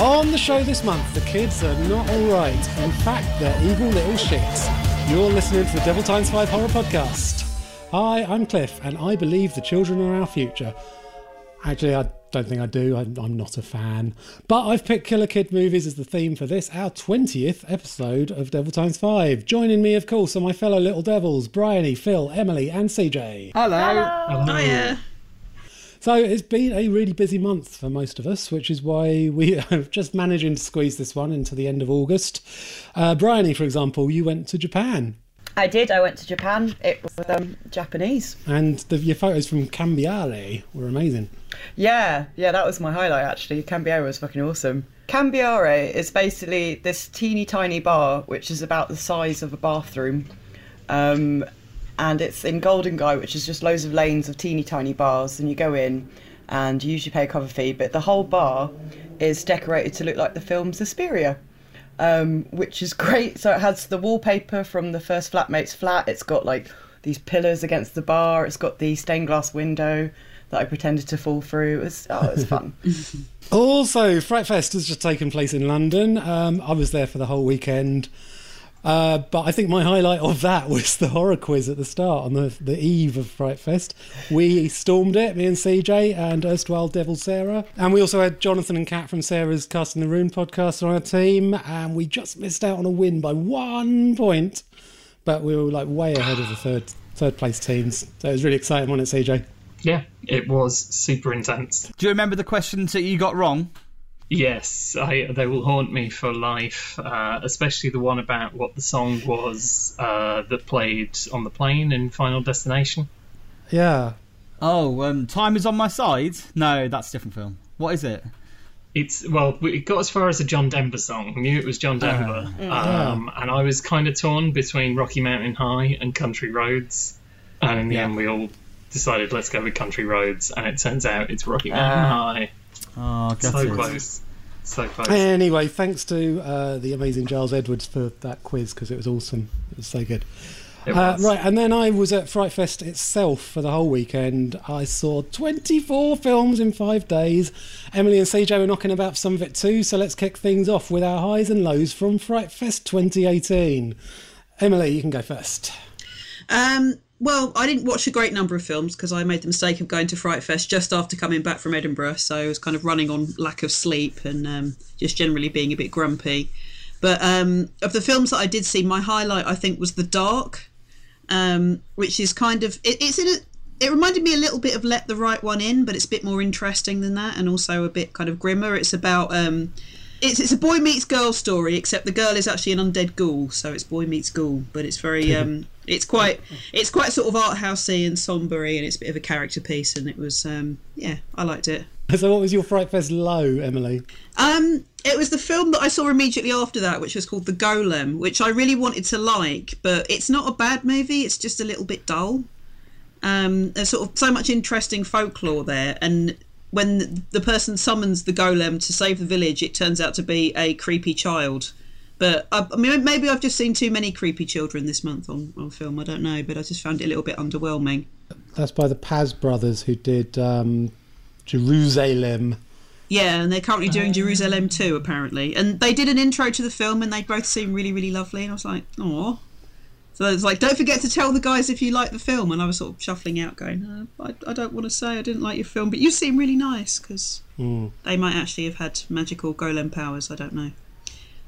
On the show this month, the kids are not alright. In fact, they're evil little shits. You're listening to the Devil Times 5 Horror Podcast. Hi, I'm Cliff, and I believe the children are our future. Actually, I don't think I do. I'm, I'm not a fan. But I've picked Killer Kid movies as the theme for this, our 20th episode of Devil Times 5. Joining me, of course, are my fellow little devils, Bryony, Phil, Emily, and CJ. Hello. Hiya. So it's been a really busy month for most of us, which is why we are just managing to squeeze this one into the end of August. Uh, Bryony, for example, you went to Japan, I did. I went to Japan. It was um, Japanese. and the, your photos from Cambiare were amazing. Yeah, yeah, that was my highlight actually. Cambiare was fucking awesome. Cambiare is basically this teeny tiny bar, which is about the size of a bathroom. Um, and it's in Golden Gai, which is just loads of lanes of teeny tiny bars. And you go in and you usually pay a cover fee, but the whole bar is decorated to look like the film Suspiria. Um, which is great. So it has the wallpaper from the first flatmate's flat. It's got like these pillars against the bar. It's got the stained glass window that I pretended to fall through. It was oh, it was fun. Also, Fright Fest has just taken place in London. Um, I was there for the whole weekend. Uh, but I think my highlight of that was the horror quiz at the start on the, the eve of Fright Fest. We stormed it, me and CJ and erstwhile Devil Sarah. And we also had Jonathan and Kat from Sarah's Casting the Rune podcast on our team. And we just missed out on a win by one point. But we were like way ahead of the third third place teams. So it was really exciting, wasn't it, CJ? Yeah, it was super intense. Do you remember the questions that you got wrong? Yes, I, they will haunt me for life, uh, especially the one about what the song was uh, that played on the plane in Final Destination. Yeah. Oh, um, Time is on my side? No, that's a different film. What is it? It's well, it got as far as a John Denver song. I knew it was John Denver, um, and I was kind of torn between Rocky Mountain High and Country Roads, and in the Yeah. end, we all decided let's go with Country Roads, and it turns out it's Rocky Mountain High. Oh, got So it. close, so close. Anyway, thanks to uh, the amazing Giles Edwards for that quiz because it was awesome. It was so good. It Uh, was. right, and then I was at Fright Fest itself for the whole weekend. I saw 24 films in five days. Emily and CJ were knocking about some of it too, so let's kick things off with our highs and lows from Fright Fest 2018. Emily, you can go first. Um, well, I didn't watch a great number of films because I made the mistake of going to Fright Fest just after coming back from Edinburgh, so I was kind of running on lack of sleep and um, just generally being a bit grumpy. But um, of the films that I did see, my highlight I think was The Dark, um, which is kind of it, it's in a. It reminded me a little bit of Let the Right One In, but it's a bit more interesting than that, and also a bit kind of grimmer. It's about um, it's it's a boy meets girl story, except the girl is actually an undead ghoul, so it's boy meets ghoul. But it's very um, it's quite it's quite sort of art housey and sombery, and it's a bit of a character piece. And it was um, yeah, I liked it. So, what was your Fright Fest low, Emily? Um, it was the film that I saw immediately after that, which was called The Golem, which I really wanted to like, but it's not a bad movie. It's just a little bit dull. Um, there's sort of so much interesting folklore there, and when the person summons the golem to save the village, it turns out to be a creepy child. But I, I mean, maybe I've just seen too many creepy children this month on, on film. I don't know, but I just found it a little bit underwhelming. That's by the Paz brothers who did um, Jerusalem. Yeah, and they're currently doing Jerusalem too, apparently. And they did an intro to the film, and they both seem really, really lovely. And I was like, oh. So it's like, don't forget to tell the guys if you like the film. And I was sort of shuffling out, going, uh, I, I don't want to say I didn't like your film, but you seem really nice because they might actually have had magical golem powers. I don't know,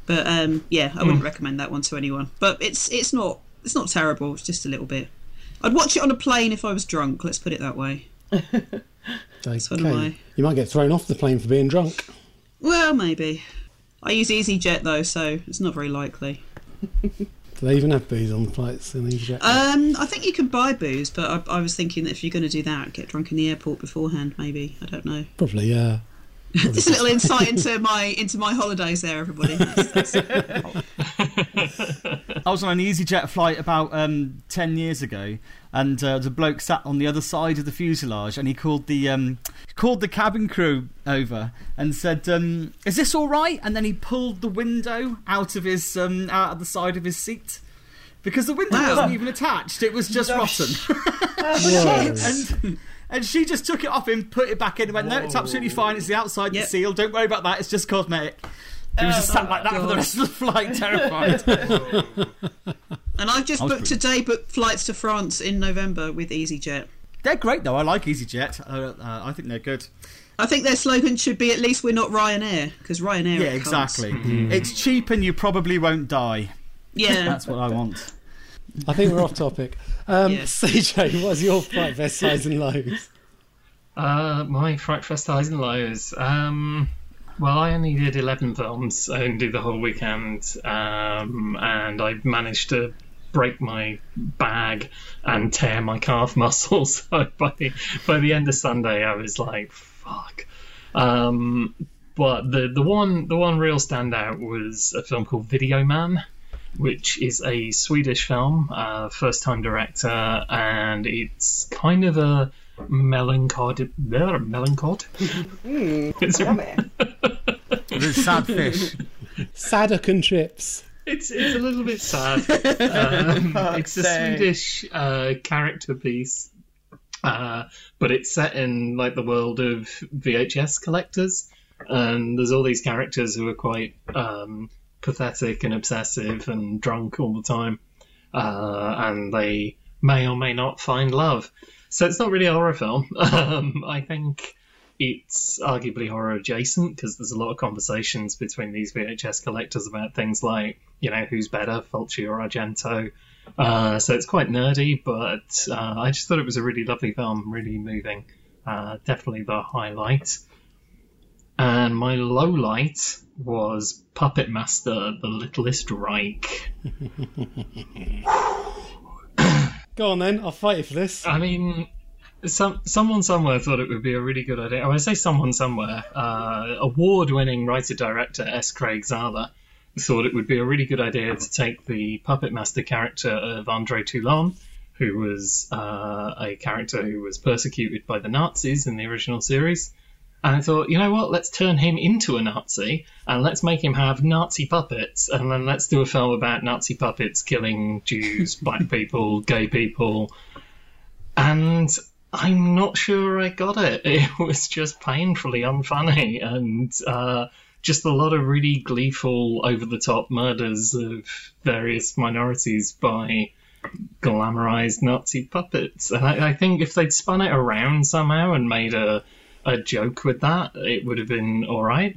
but um, yeah, I wouldn't recommend that one to anyone. But it's it's not it's not terrible. It's just a little bit. I'd watch it on a plane if I was drunk. Let's put it that way. Okay. one of my- You might get thrown off the plane for being drunk. Well, maybe. I use EasyJet though, so it's not very likely. Do they even have booze on the flights in EasyJet? Um, I think you can buy booze, but I, I was thinking that if you're going to do that, get drunk in the airport beforehand. Maybe I don't know. Probably, yeah. Just a little insight into my into my holidays there, everybody. That's- that's- I was on an EasyJet flight about um, 10 years ago, and uh, the bloke sat on the other side of the fuselage, and he called the um, called the cabin crew over and said, um, "Is this all right?" And then he pulled the window out of his um, out of the side of his seat. because the window Wow. wasn't even attached; it was just rotten. Whoa. and and she just took it off him, put it back in, and went, "No, it's absolutely fine. It's the outside Yep. the seal. Don't worry about that. It's just cosmetic." He was just sat like that for the rest of the flight, terrified. And I've just I was booked today booked flights to France in November with EasyJet. they're great though. I like EasyJet. Uh, uh, I think they're good. I think their slogan should be at least we're not Ryanair because Ryanair. Yeah, are cunts. exactly. It's cheap and you probably won't die. Yeah, That's what I want. I think we're off topic. Um, Yes. CJ, what's your Fright Fest highs and lows? Uh, my Fright Fest highs and lows. Um, well, I only did 11 films. I didn't do the whole weekend. Um, and I managed to break my bag and tear my calf muscles. So by the, by the end of Sunday, I was like, fuck. Um, but the, the one the one real standout was a film called Video Man, which is a Swedish film, uh, first time director, and it's kind of a melancholic. There, melancholic. it's, Yummy. It is sad fish. Saddock and chips. it's it's a little bit sad. Um, it's a Fuck's sake. Swedish uh, character piece, uh, but it's set in like the world of VHS collectors, and there's all these characters who are quite um, pathetic and obsessive and drunk all the time, uh, and they may or may not find love. So it's not really a horror film. Um, I think it's arguably horror adjacent because there's a lot of conversations between these VHS collectors about things like, you know, who's better, Fulci or Argento. Uh, so it's quite nerdy, but uh, I just thought it was a really lovely film, really moving. Uh, definitely the highlight. And my low light was Puppet Master, The Littlest Reich. Go on then, I'll fight you for this. I mean, some someone somewhere thought it would be a really good idea. I say someone somewhere. Uh, award-winning writer-director S. Craig Zahler thought it would be a really good idea to take the puppet master character of Andre Toulon, who was uh, a character who was persecuted by the Nazis in the original series. And I thought, you know what? Let's turn him into a Nazi and let's make him have Nazi puppets, and then let's do a film about Nazi puppets killing Jews, black people, gay people, and I'm not sure I got it. It was just painfully unfunny and uh, just a lot of really gleeful, over the top murders of various minorities by glamorized Nazi puppets. And I, I think if they'd spun it around somehow and made a, a joke with that, it would have been alright.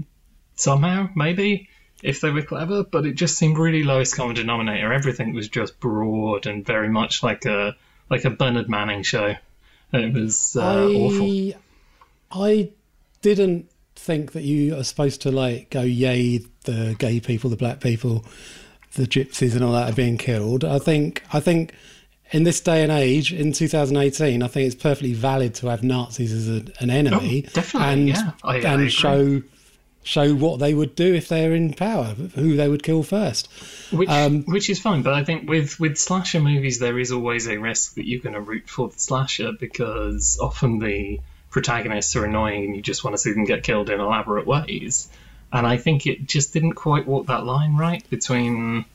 Somehow, maybe. If they were clever, but it just seemed really lowest common denominator. Everything was just broad and very much like a like a Bernard Manning show. It was uh, awful. I, I didn't think that you are supposed to like go, yay, the gay people, the black people, the gypsies, and all that are being killed. I think, I think, in this day and age, in 2018, I think it's perfectly valid to have Nazis as a, an enemy, Oh, definitely, and yeah. I- I and agree. show show what they would do if they're in power, who they would kill first. Which, Um, which is fine, but I think with, with slasher movies, there is always a risk that you're going to root for the slasher because often the protagonists are annoying and you just want to see them get killed in elaborate ways. And I think it just didn't quite walk that line right between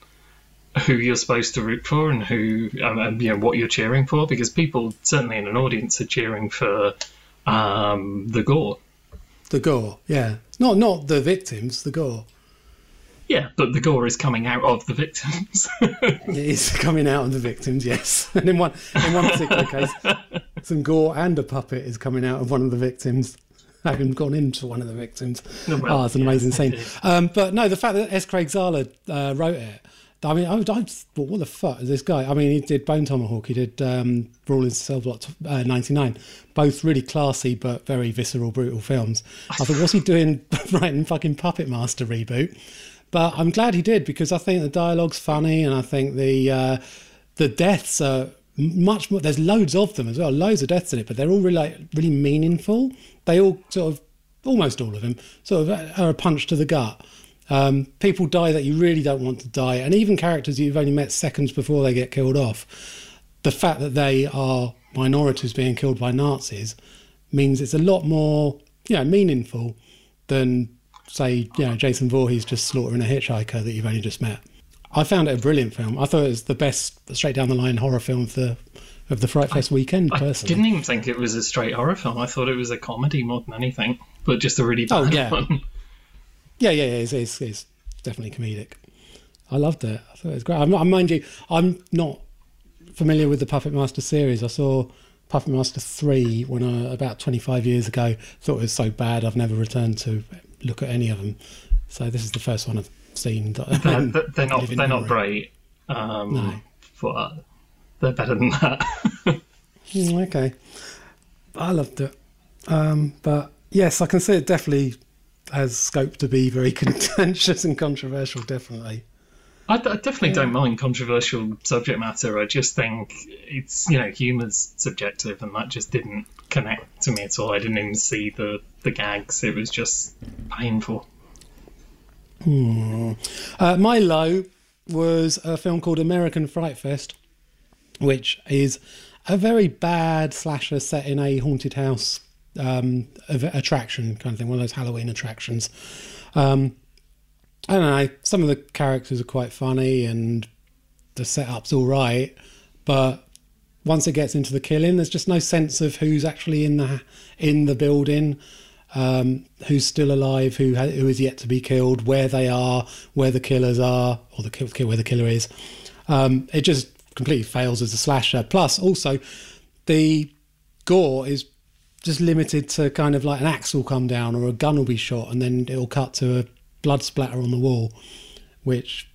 who you're supposed to root for and who, um, and, you know, what you're cheering for, because people, certainly in an audience, are cheering for um, the gore. The gore, yeah, not not the victims, the gore. Yeah, but the gore is coming out of the victims. It is coming out of the victims, yes. And in one in one particular case, some gore and a puppet is coming out of one of the victims, having gone into one of the victims. well, oh, it's an yes, amazing scene. Um, but no, the fact that S. Craig Zahler uh, wrote it, I mean, I, I what the fuck is this guy? I mean, he did Bone Tomahawk, he did um, Brawl in Cell Block uh, 99, both really classy but very visceral, brutal films. I thought, what's he doing writing fucking Puppet Master reboot? But I'm glad he did because I think the dialogue's funny and I think the uh, the deaths are much more. There's loads of them as well, loads of deaths in it, but they're all really like, really meaningful. They all sort of, almost all of them, sort of are a punch to the gut. Um, people die that you really don't want to die, and even characters you've only met seconds before they get killed off. The fact that they are minorities being killed by Nazis means it's a lot more, you know, meaningful than say, you know, Jason Voorhees just slaughtering a hitchhiker that you've only just met. I found it a brilliant film. I thought it was the best straight down the line horror film of the of the Fright Fest weekend. I didn't even think it was a straight horror film. I thought it was a comedy more than anything, but just a really bad Oh, yeah. one. Yeah, yeah, yeah. It's, it's, it's definitely comedic. I loved it. I thought it was great. I'm not, mind you, I'm not familiar with the Puppet Master series. I saw Puppet Master 3 when I, about 25 years ago. Thought it was so bad, I've never returned to look at any of them. So this is the first one I've seen. That They're, they're- they're not. They're not great. Um, No. But they're better than that. Mm, okay. I loved it. Um, but yes, I can see it definitely has scope to be very contentious and controversial, definitely. I, I definitely don't mind controversial subject matter. I just think it's you know humour's subjective, and that just didn't connect to me at all. I didn't even see the the gags. It was just painful. Uh, my low was a film called American Fright Fest, which is a very bad slasher set in a haunted house um, attraction kind of thing, one of those Halloween attractions. Um, I don't know. Some of the characters are quite funny, and the setup's all right, but once it gets into the killing, there's just no sense of who's actually in the in the building, um, who's still alive, who ha- who is yet to be killed, where they are, where the killers are, or the kill, where the killer is. Um, it just completely fails as a slasher. Plus, also, the gore is just limited to kind of like an axe will come down or a gun will be shot, and then it'll cut to a blood splatter on the wall, which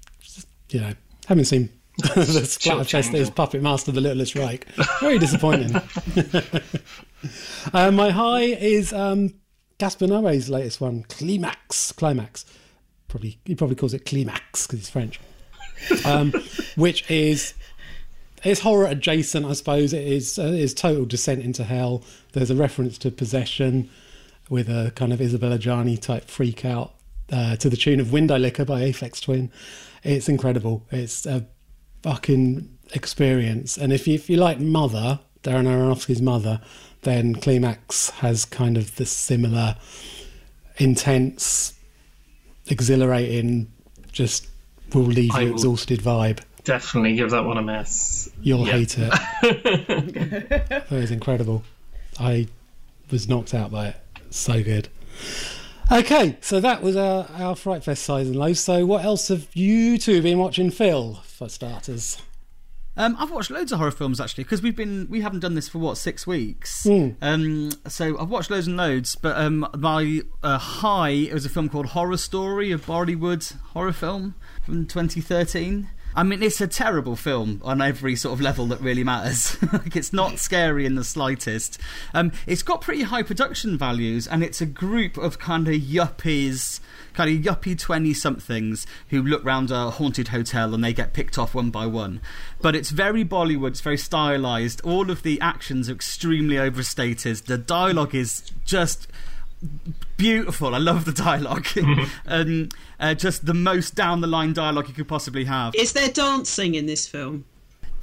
you know haven't seen the splatter fest that is Puppet Master the Littlest Reich. Very disappointing. uh, my high is um, Gaspar Noé's latest one, Climax. Climax. Probably he probably calls it Climax because he's French. Um, which is it's horror adjacent, I suppose. It is uh, is total descent into hell. There's a reference to possession with a kind of Isabelle Adjani type freak out uh, to the tune of Window Licker by Aphex Twin. It's incredible. It's a fucking experience. And if you, if you like Mother, Darren Aronofsky's Mother, then Climax has kind of the similar intense, exhilarating, just will leave I you will- exhausted vibe. Definitely give that one a miss. You'll Yeah. hate it. it was incredible. I was knocked out by it. So good. Okay, so that was our, our Fright Fest size and lows. So, what else have you two been watching, Phil, for starters? Um, I've watched loads of horror films actually because we've been we haven't done this for what six weeks. Mm. Um, so I've watched loads and loads, but um, my uh, high it was a film called Horror Story, a Bollywood horror film from 2013. I mean, it's a terrible film on every sort of level that really matters. like, it's not scary in the slightest. Um, it's got pretty high production values, and it's a group of kind of yuppies, kind of yuppie 20 somethings who look round a haunted hotel and they get picked off one by one. But it's very Bollywood, it's very stylized. All of the actions are extremely overstated. The dialogue is just beautiful. I love the dialogue. um, uh, just the most down the line dialogue you could possibly have. Is there dancing in this film?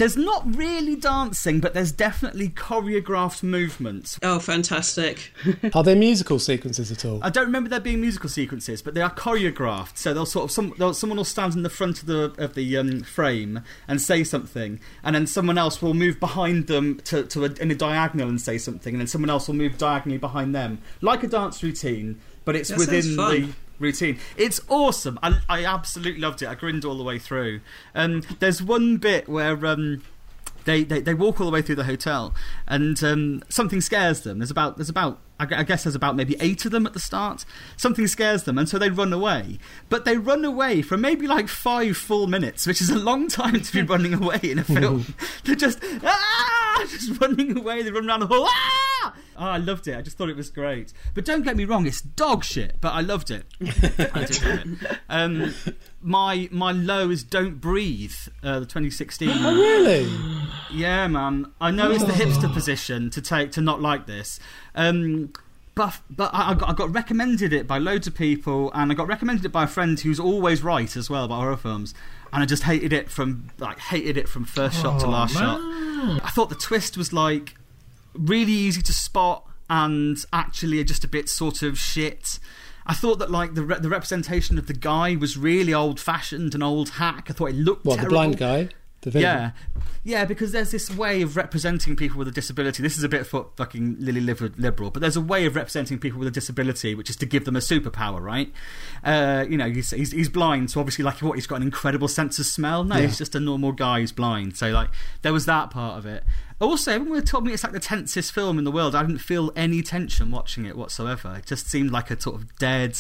There's not really dancing, but there's definitely choreographed movements. Oh, fantastic. Are there musical sequences at all? I don't remember there being musical sequences, but they are choreographed. So they'll sort of some they'll, someone will stand in the front of the of the um, frame and say something, and then someone else will move behind them to, to a, in a diagonal and say something, and then someone else will move diagonally behind them, like a dance routine, but it's That within the routine. It's awesome. I, I absolutely loved it. I grinned all the way through. Um, there's one bit where. Um, they, they they walk all the way through the hotel, and um, something scares them. There's about there's about I guess there's about maybe eight of them at the start. Something scares them, and so they run away. But they run away for maybe like five full minutes, which is a long time to be running away in a film. They're just ah, just running away. They run around the hall. Ah! Oh, I loved it. I just thought it was great. But don't get me wrong, it's dog shit. But I loved it. I did love it. Um, my my low is "Don't Breathe," uh, the 2016. oh, really? Yeah, man. I know it's the hipster position to take to not like this. Um, but but I, I, got, I got recommended it by loads of people, and I got recommended it by a friend who's always right as well about horror films. And I just hated it from like hated it from first shot to Oh, last man. shot. I thought the twist was like really easy to spot and actually just a bit sort of shit. I thought that like the re- the representation of the guy was really old fashioned and old hack. I thought it looked What, the blind guy? Yeah, yeah, because there's this way of representing people with a disability. This is a bit fu- fucking lily liberal, but there's a way of representing people with a disability, which is to give them a superpower, right? Uh, you know, he's, he's he's blind, so obviously, like, what? He's got an incredible sense of smell. No, Yeah. he's just a normal guy who's blind. So, like, there was that part of it. Also, everyone told me it's like the tensest film in the world. I didn't feel any tension watching it whatsoever. It just seemed like a sort of dead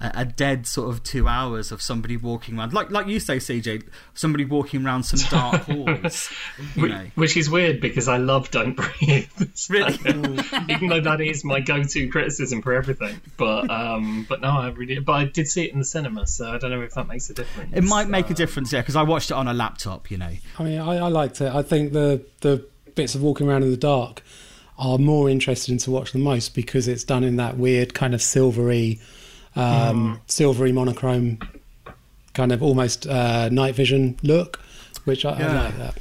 a a dead sort of two hours of somebody walking around, like like you say, CJ, somebody walking around some dark halls. You Which is weird because I love Don't Breathe. So, Really? even though that is my go-to criticism for everything. But um, but no, I really. But I did see it in the cinema, so I don't know if that makes a difference. it might make Uh, a difference, yeah, because I watched it on a laptop. You know, I mean, I, I liked it. I think the the bits of walking around in the dark are more interesting to watch the most because it's done in that weird kind of silvery, um, silvery monochrome, kind of almost uh, night vision look, which I, I Yeah. like that.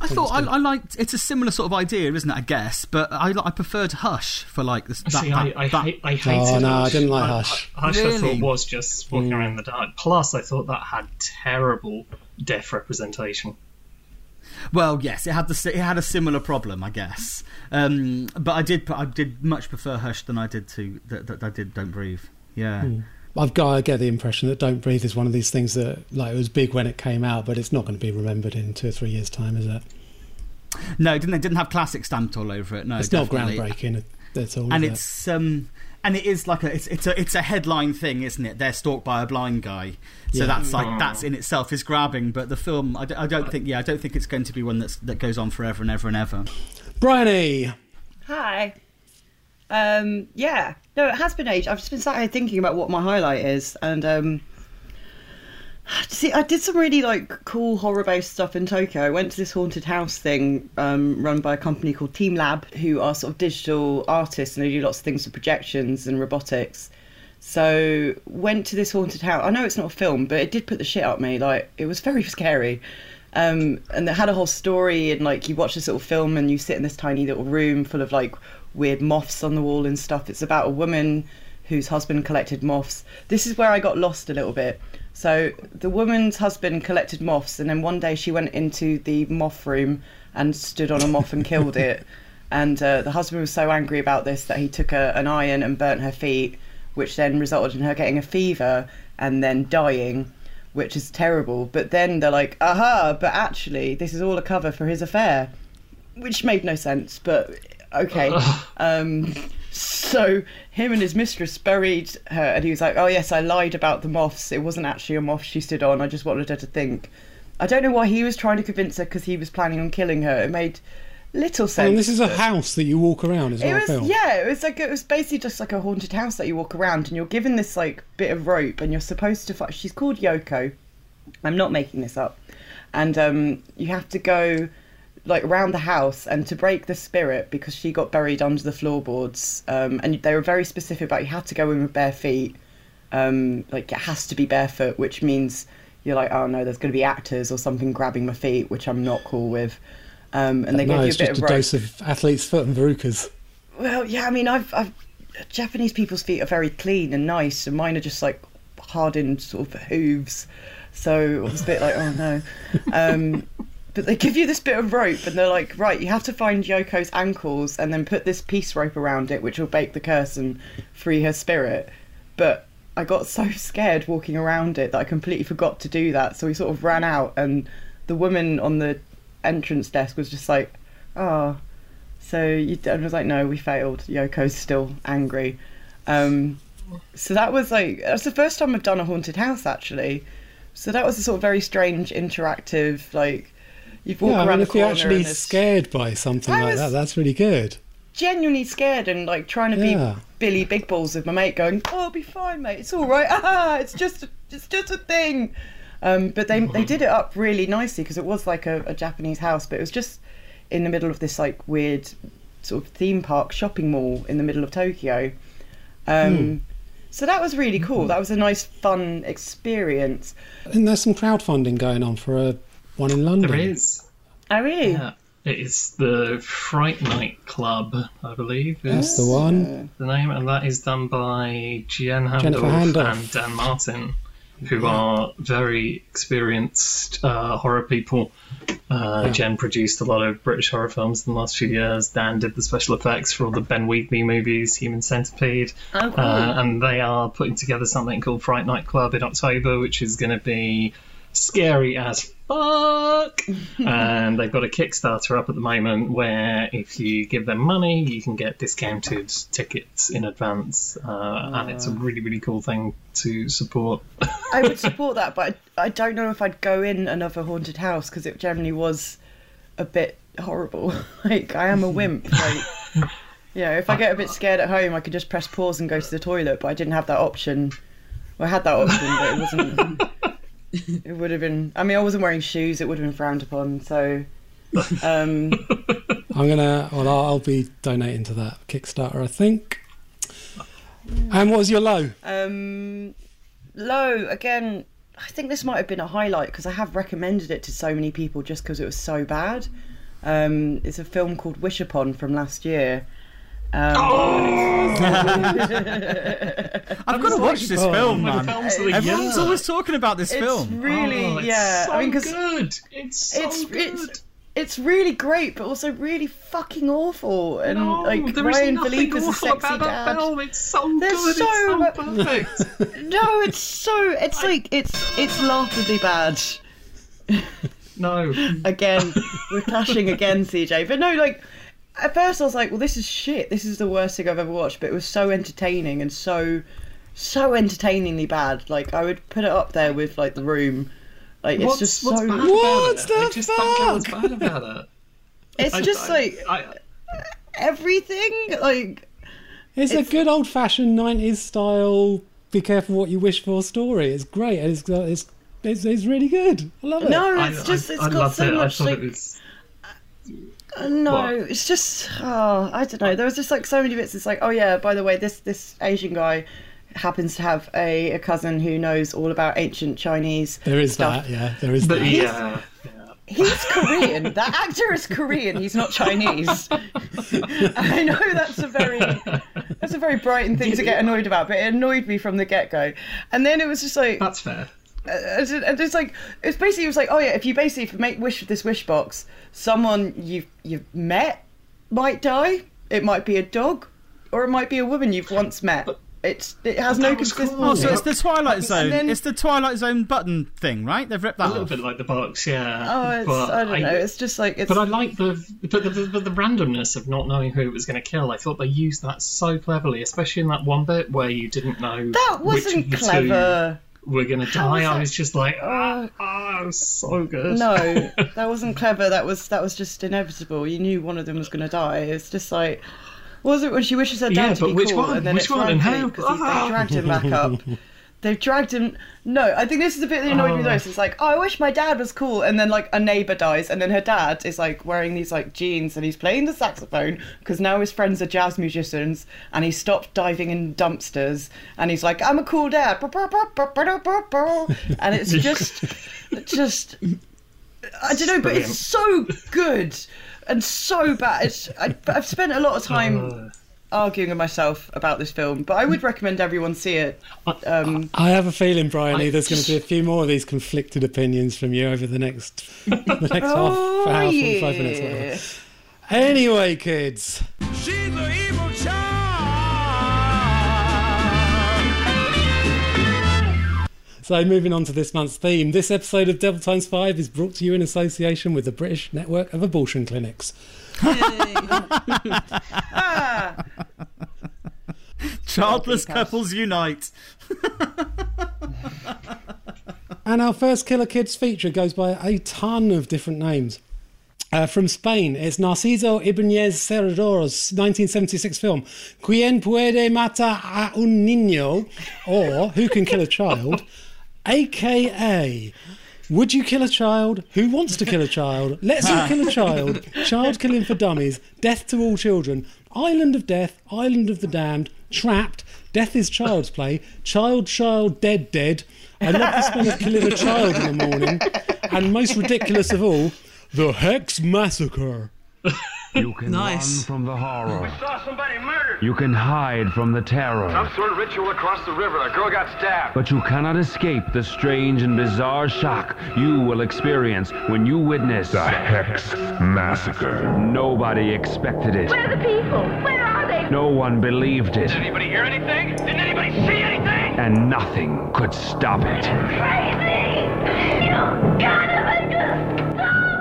I thought I, I liked. It's a similar sort of idea, isn't it? I guess, but I I preferred Hush for like this. That, See, that, I, I, that- hate, I hated Oh, no, I Hush. didn't like I- Hush. I, Hush I thought was just walking around in the dark. Plus, I thought that had terrible deaf representation. Well, yes, it had the it had a similar problem, I guess. Um, but I did I did much prefer Hush than I did to that, that I did Don't Breathe. Yeah. I've got I get the impression that Don't Breathe is one of these things that like it was big when it came out, but it's not going to be remembered in two or three years' time, is it? No, it didn't it didn't have classic stamped all over it. No, It's definitely. not groundbreaking. That's all. and is it? it's um and it is like a it's it's a it's a headline thing isn't it they're stalked by a blind guy so Yeah. that's like that's in itself is grabbing but the film I, d- I don't think yeah i don't think it's going to be one that's that goes on forever and ever and ever Bryony. Hi. Um, yeah. No, it has been age. I've just been sat here thinking about what my highlight is, and um, see, I did some really like cool horror-based stuff in Tokyo. I went to this haunted house thing um, run by a company called teamLab, who are sort of digital artists and they do lots of things with projections and robotics. So went to this haunted house. I know it's not a film, but it did put the shit up me. Like it was very scary. Um, and they had a whole story, and like you watch this little film, and you sit in this tiny little room full of like weird moths on the wall and stuff. It's about a woman whose husband collected moths. This is where I got lost a little bit. So the woman's husband collected moths, and then one day she went into the moth room and stood on a moth and killed it. And uh, the husband was so angry about this that he took a, an iron and burnt her feet, which then resulted in her getting a fever and then dying, which is terrible. But then they're like, aha, but actually, this is all a cover for his affair, which made no sense, but okay. um, so him and his mistress buried her, and he was like, oh, yes, I lied about the moths. It wasn't actually a moth she stood on. I just wanted her to think. I don't know why he was trying to convince her because he was planning on killing her. It made little sense. I mean, this is a house that you walk around. It was yeah, it was like it was basically just like a haunted house that you walk around and you're given this like bit of rope and you're supposed to find. She's called Yoko. I'm not making this up, and um, you have to go like around the house and to break the spirit because she got buried under the floorboards. Um, and they were very specific about you had to go in with bare feet. Um, like it has to be barefoot, which means you're like, oh no, there's going to be actors or something grabbing my feet, which I'm not cool with. Um, and they no, give you a bit just of a rope. dose of athlete's foot and verrucas. Well, yeah, I mean, I've, I've Japanese people's feet are very clean and nice, and mine are just like hardened sort of hooves. So it was a bit like, oh no. Um, but they give you this bit of rope, and they're like, right, you have to find Yoko's ankles, and then put this piece rope around it, which will break the curse and free her spirit. But I got so scared walking around it that I completely forgot to do that. So we sort of ran out, and the woman on the entrance desk was just like, oh. So you, I was like, no, we failed. Yoko's still angry. Um, so that was like, that's the first time I've done a haunted house actually. So that was a sort of very strange, interactive, like, you've walked Yeah, I around mean, the if you're actually scared by something I like that, that's really good. genuinely scared and like trying to Yeah. be Billy Big Balls with my mate, going, "Oh, I'll be fine, mate. It's all right. Ah, it's just, a, it's just a thing." Um, but they they did it up really nicely because it was like a, a Japanese house, but it was just in the middle of this like weird sort of theme park shopping mall in the middle of Tokyo. Um, So that was really cool. That was a nice, fun experience. And there's some crowdfunding going on for a one in London. There is. Oh, really? Yeah. It's the Fright Night Club, I believe, That's the one. the name, and that is done by Jen Jennifer Handorf Handorf. and Dan Martin, who are very experienced uh, horror people. Uh, Yeah. Jen produced a lot of British horror films in the last few years. Dan did the special effects for all the Ben Wheatley movies, Human Centipede, Oh, cool. uh, and they are putting together something called Fright Night Club in October, which is going to be scary as fuck. and they've got a Kickstarter up at the moment where if you give them money, you can get discounted tickets in advance, uh, and it's a really really cool thing to support. I would support that, but I, I don't know if I'd go in another haunted house because it generally was a bit horrible. like I am a wimp. Like you know, if I get a bit scared at home, I could just press pause and go to the toilet. But I didn't have that option. Well, I had that option, but it wasn't. It would have been. I mean, I wasn't wearing shoes. It would have been frowned upon. So, um, I'm gonna. Well, I'll, I'll be donating to that Kickstarter, I think. And what was your low? Um, low again. I think this might have been a highlight because I have recommended it to so many people just because it was so bad. Um, it's a film called Wish Upon from last year. Um, I've got to watch this oh, film, One of man. the films of the Everyone's year. always talking about this it's film. really, Oh, it's yeah. so I mean, because good. It's so it's good. it's it's really great, but also really fucking awful. And no, like there is Ryan nothing Phillippe is a awful sexy about that dad. film. It's so There's good. so it's so perfect. No, it's so it's like it's it's laughably bad. no, again we're clashing again cj but no like at first i was like well this is shit this is the worst thing i've ever watched but it was so entertaining and so so entertainingly bad like i would put it up there with like the room like it's what's, just what's so bad What about it? I the just don't get what's fuck? bad about it. it's I- just I- like I, everything like It's, It's- a good old fashioned 90s style, be careful what you wish for story. It's great. It's, it's, it's, it's really good. I love it. no I, it's just I, it's I got so it. much I thought like it was. Uh, No, What? it's just oh, I don't know. There was just like so many bits. It's like, oh yeah, by the way, this this Asian guy happens to have a, a cousin who knows all about ancient Chinese. There is stuff. that, yeah. There is But that. yeah, yeah. He's Korean. that actor is Korean. He's not Chinese. I know that's a very that's a very Brighton thing to get annoyed about, but it annoyed me from the get go. And then it was just like that's fair. And it's- like it's basically it was like oh yeah if you basically if you make wish with this wish box someone you've you've met might die it might be a dog or it might be a woman you've once met it's it has But no that was cool. Oh, so it's the Twilight Zone. then- It's the Twilight Zone button thing, right? They've ripped that. A little off. bit like the box, yeah. oh it's, but I don't know it's just like it's But I like the but the, the, the randomness of not knowing who it was going to kill. I thought they used that so cleverly, especially in that one bit where you didn't know that wasn't of the clever two were going to die. was I was just like, ah, ah, it was so good. no that wasn't clever that was that was just inevitable you knew one of them was going to die it's just like what was it when she wishes her dad Yeah, to but be which cool one? and then Which it's one and Ryan how? because Ah. they dragged him back up They've dragged him. No, I think this is the bit that annoyed me Oh. most. It's like, oh, I wish my dad was cool, and then like a neighbor dies, and then her dad is like wearing these like jeans, and he's playing the saxophone because now his friends are jazz musicians, and he stopped diving in dumpsters, and he's like, I'm a cool dad, and it's just, just, I don't know, but it's so good and so bad. It's, I, I've spent a lot of time Uh, arguing with myself about this film, but I would recommend everyone see it. Um, I have a feeling, Bryony, I- there's going to be a few more of these conflicted opinions from you over the next the next oh, half hour, yeah. 45 minutes. Whatever. Anyway, kids. She's the evil child. So, moving on to this month's theme, this episode of Devil Times 5 is brought to you in association with the British Network of Abortion Clinics. Childless couples unite. And our first Killer Kids feature goes by a ton of different names. Uh, from Spain, it's Narciso Ibáñez Serrador's 1976 film Quien puede matar a un niño, or Who Can Kill a Child, aka Would You Kill a Child? Who Wants to Kill a Child? Let's All Kill a Child, Child Killing for Dummies, Death to All Children, Island of Death, Island of the Damned, Trapped, Death is Child's Play, Child, Child, Dead, Dead. I love the smell of killing a child in the morning, and most ridiculous of all, The Hex Massacre. You can Nice. run from the horror. We Saw somebody murdered. You can hide from the terror. Some sort of ritual across the river. A girl got stabbed. But you cannot escape the strange and bizarre shock you will experience when you witness the Hex Massacre. Nobody expected it. Where are the people? Where are they? No one believed it. Did anybody hear anything? Didn't anybody see anything? And nothing could stop it. Crazy! You gotta make us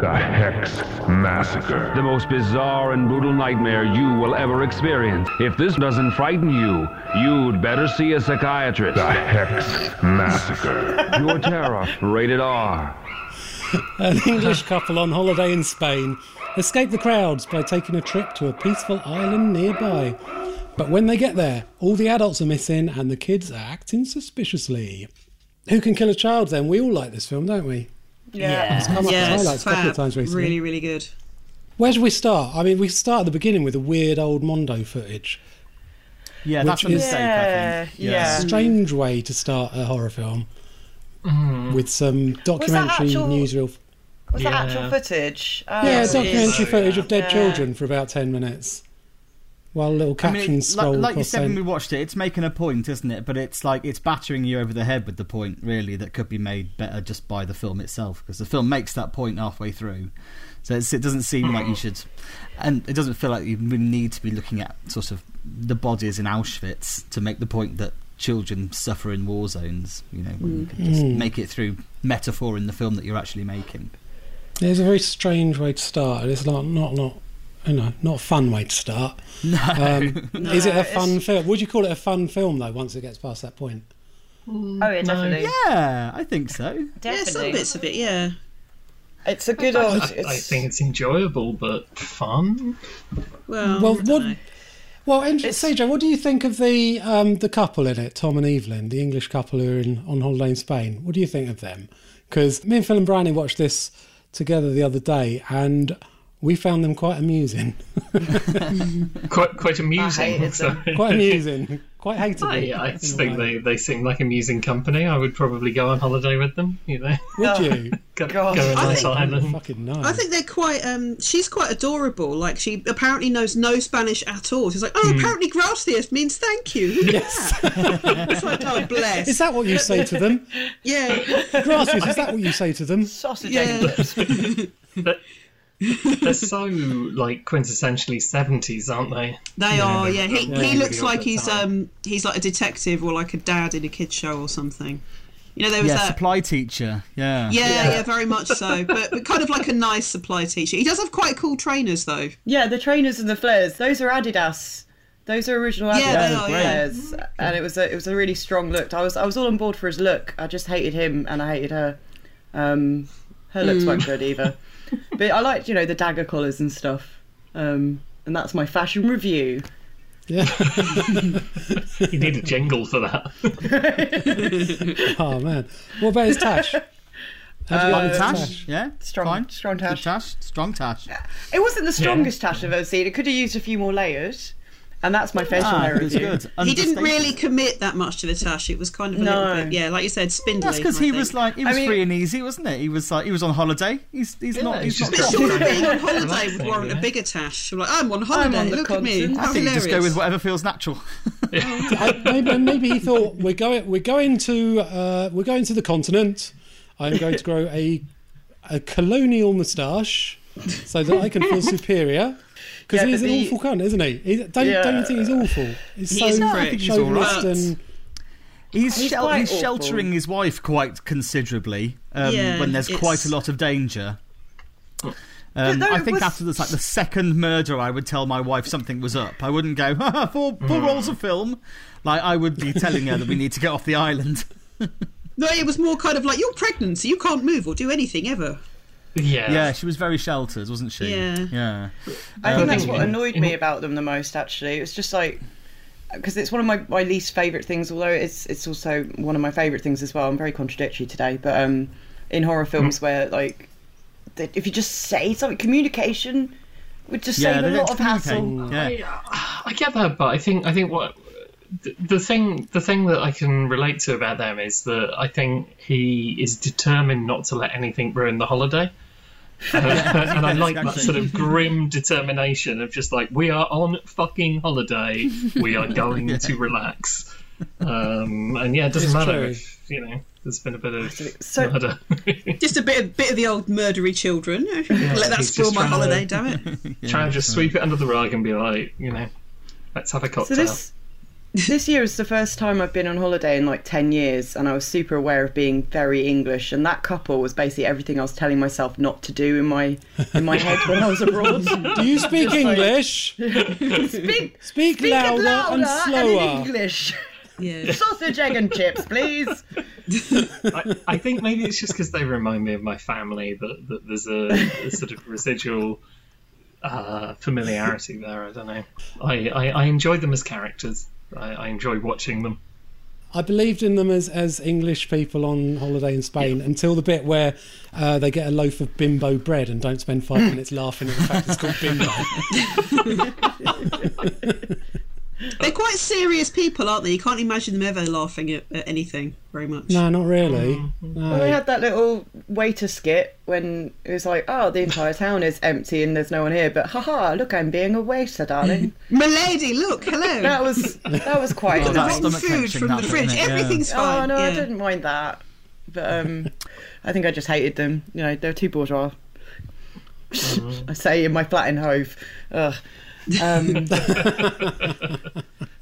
The Hex Massacre. The most bizarre and brutal nightmare you will ever experience. If this doesn't frighten you, you'd better see a psychiatrist. The Hex Massacre. Pure terror. Rated R. An English couple on holiday in Spain escape the crowds by taking a trip to a peaceful island nearby. But when they get there, all the adults are missing and the kids are acting suspiciously. Who can kill a child then? We all like this film, don't we? Yeah. It's come up Yeah, as it's highlights a couple of times recently. Really, really good. Where should we start? I mean, we start at the beginning with the weird old Mondo footage. Yeah, that's a Which is- mistake, I Yeah, think. yeah. Strange way to start a horror film mm-hmm. with some documentary actual- newsreel. Was that actual footage? Oh, Yeah, it documentary so, footage of dead Yeah. children for about 10 minutes. While little I mean, captions like, like you said when we watched it, it's making a point, isn't it? But it's like it's battering you over the head with the point, really, that could be made better just by the film itself, because the film makes that point halfway through. So it's, it doesn't seem like you should, and it doesn't feel like you really need to be looking at sort of the bodies in Auschwitz to make the point that children suffer in war zones. You know, when you can just Mm. make it through metaphor in the film that you're actually making. It's a very strange way to start. It's not, not, not, you know, not a fun way to start. No, Um, is it a it's- fun film? Would you call it a fun film though? Once it gets past that point, Oh, yeah, definitely. yeah, I think so. Yeah, Definitely. some bits of it, yeah. It's a good old. I, I think it's enjoyable but fun. Well, Well, what- know. well, and It's- CJ, what do you think of the um, the couple in it, Tom and Evelyn, the English couple who are in, on holiday in Spain? What do you think of them? Because me and Phil and Bryony watched this together the other day, and we found them quite amusing. Quite quite amusing. so- quite amusing, quite hateable. I, I just think they, they seem like amusing company. I would probably go on holiday with them. You know, Would you? go, God. go a I nice think- island. Fucking nice. I think they're quite. Um, she's quite adorable. Like she apparently knows no Spanish at all. She's like, oh, apparently gracias means thank you. Yes. It's like, oh, bless. Is that what you say to them? yeah, Gracias, is that what you say to them? Sausage yeah. But they're so like quintessentially seventies, aren't they? They are. Yeah, he, Yeah, he looks like he's time. um he's like a detective or like a dad in a kids show or something. You know, there was Yeah, that. supply teacher. Yeah. yeah, Yeah. yeah, very much so. But, but kind of like a nice supply teacher. He does have quite cool trainers though. Yeah, the trainers and the flares. Those are Adidas. Those are original Adidas Yeah, they are, yeah. and it was a it was a really strong look. I was I was all on board for his look. I just hated him and I hated her. Um, her looks weren't good either. But I liked you know the dagger collars and stuff. Um, and that's my fashion review. Yeah. You need a jingle for that. Oh man. What about his tash? How'd you Uh, like his Tash, yeah, Strong- fine. strong Good tash. tash, strong tash. It wasn't the strongest tash I've ever seen. It could have used a few more layers, and that's my facial Ah, hair review. good. He didn't really commit that much to the tash. It was kind of a No. little bit, yeah, like you said, spindly. That's because he think. was like he was mean- free and easy, wasn't it? He was like he was on holiday. He's he's not he's he's not. just But got- being on holiday would warrant a bigger tash. You're like, I'm on holiday. on the Look at me. How I think you just go with whatever feels natural. I, maybe, maybe he thought we're going we're going to uh, we're going to the continent. I'm going to grow a a colonial moustache so that I can feel superior. Because Yeah, he's an the- awful cunt, isn't he? he don't, Yeah. don't you think he's awful? He's He so is. He's all right. chauvinist and He's He's shel- he's sheltering his wife quite considerably um, Yeah, when there's quite a lot of danger. Um, no, I think was- after this, like the second murder, I would tell my wife something was up. I wouldn't go "Ha, ha, four four rolls of film. Like I would be telling her that we need to get off the island. No, it was more kind of like you're pregnant, so you can't move or do anything ever. Yeah. Yeah, she was very sheltered, wasn't she? Yeah. Yeah. I Um, think that's what annoyed me about them the most. Actually, it was just like because it's one of my, my least favorite things. Although it's it's also one of my favorite things as well. I'm very contradictory today, but um, in horror films where like that if you just say something, communication would just Yeah, save a lot of hassle. communicate. Yeah. I get that, but I think I think what the, the thing the thing that I can relate to about them is that I think he is determined not to let anything ruin the holiday. and I like that sort of grim determination of just like we are on fucking holiday, we are going to relax. Um, and yeah, it doesn't It's matter true. if you know there's been a bit of So- murder. Just a bit, bit of the old murdery children. Let that spoil my trying to- holiday, damn it. Try and just sweep it under the rug and be like, you know, let's have a So cocktail. this this year is the first time I've been on holiday in like ten years, and I was super aware of being very English. And that couple was basically everything I was telling myself not to do in my in my head when I was abroad. Do you speak English? Speak, Speak speak louder, louder and in slower. English. Yeah. Sausage, egg, and chips, please. I, I think maybe it's just because they remind me of my family that, that there's a, a sort of residual uh, familiarity there. I don't know. I, I, I enjoy them as characters. I, I enjoy watching them. I believed in them as, as English people on holiday in Spain until the bit where uh, they get a loaf of bimbo bread and don't spend five minutes laughing at the fact it's called bimbo. They're quite serious people, aren't they? You can't imagine them ever laughing at, at anything very much. no, not really. Well, we had that little waiter skit when it was like, "Oh, the entire town is empty and there's no one here." But haha, look, I'm being a waiter, darling. Milady, look, hello. that was that was quite. Oh, that's nice. Rotten food from the fridge. isn't? Yeah. Everything's Oh fine. no, I didn't mind that. But um, I think I just hated them. You know, they're too bourgeois. I say in my flat in Hove. Ugh. Um,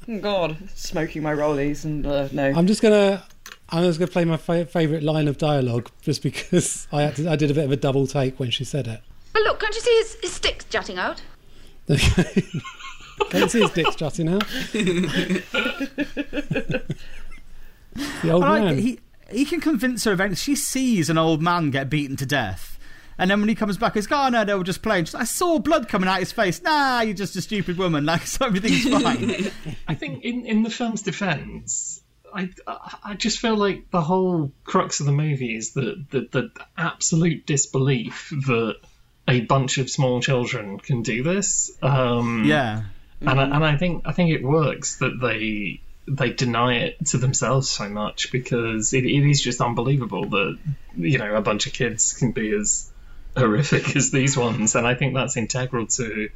God, smoking my rollies and uh, no. I'm just gonna. I'm just gonna play my fa- favourite line of dialogue just because I had to, I did a bit of a double take when she said it. But look, can't you see his, his sticks jutting out? Can't see his dick jutting out. the old I man. that he he can convince her eventually. She sees an old man get beaten to death. And then when he comes back, he's oh no, they were just playing. She's like, I saw blood coming out of his face. Nah, you're just a stupid woman. Like, so everything's fine. I think in, in the film's defence, I, I just feel like the whole crux of the movie is the, the, the absolute disbelief that a bunch of small children can do this. Um, yeah. and I, and I think I think it works that they they deny it to themselves so much because it, it is just unbelievable that you know a bunch of kids can be as horrific as these ones, and I think that's integral to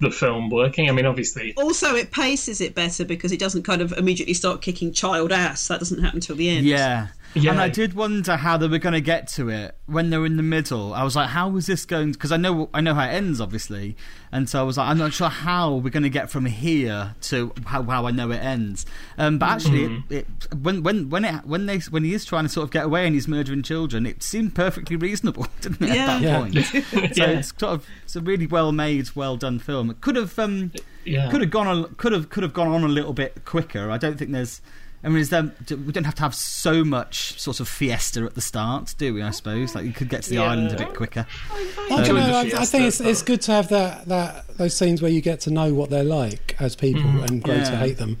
the film working. I mean, obviously, Also, it paces it better because it doesn't kind of immediately start kicking child ass. That doesn't happen till the end. Yeah. Yeah. And I did wonder how they were going to get to it when they were in the middle. I was like, how was this going? Because I know I know how it ends, obviously, and so I was like, I'm not sure how we're going to get from here to how, how I know it ends. Um, but actually, it, it, when when when it when they when he is trying to sort of get away and he's murdering children, it seemed perfectly reasonable, didn't it? Yeah. At that Yeah. point, so Yeah. it's sort of it's a really well made, well done film. It could have um, yeah, could have gone on could have could have gone on a little bit quicker. I don't think there's. I mean, is there, we don't have to have so much sort of fiesta at the start, do we? I suppose like you could get to the Yeah. island a bit quicker. I, don't um, know, I, I think it's, it's good to have that, that those scenes where you get to know what they're like as people mm-hmm. and grow to hate them.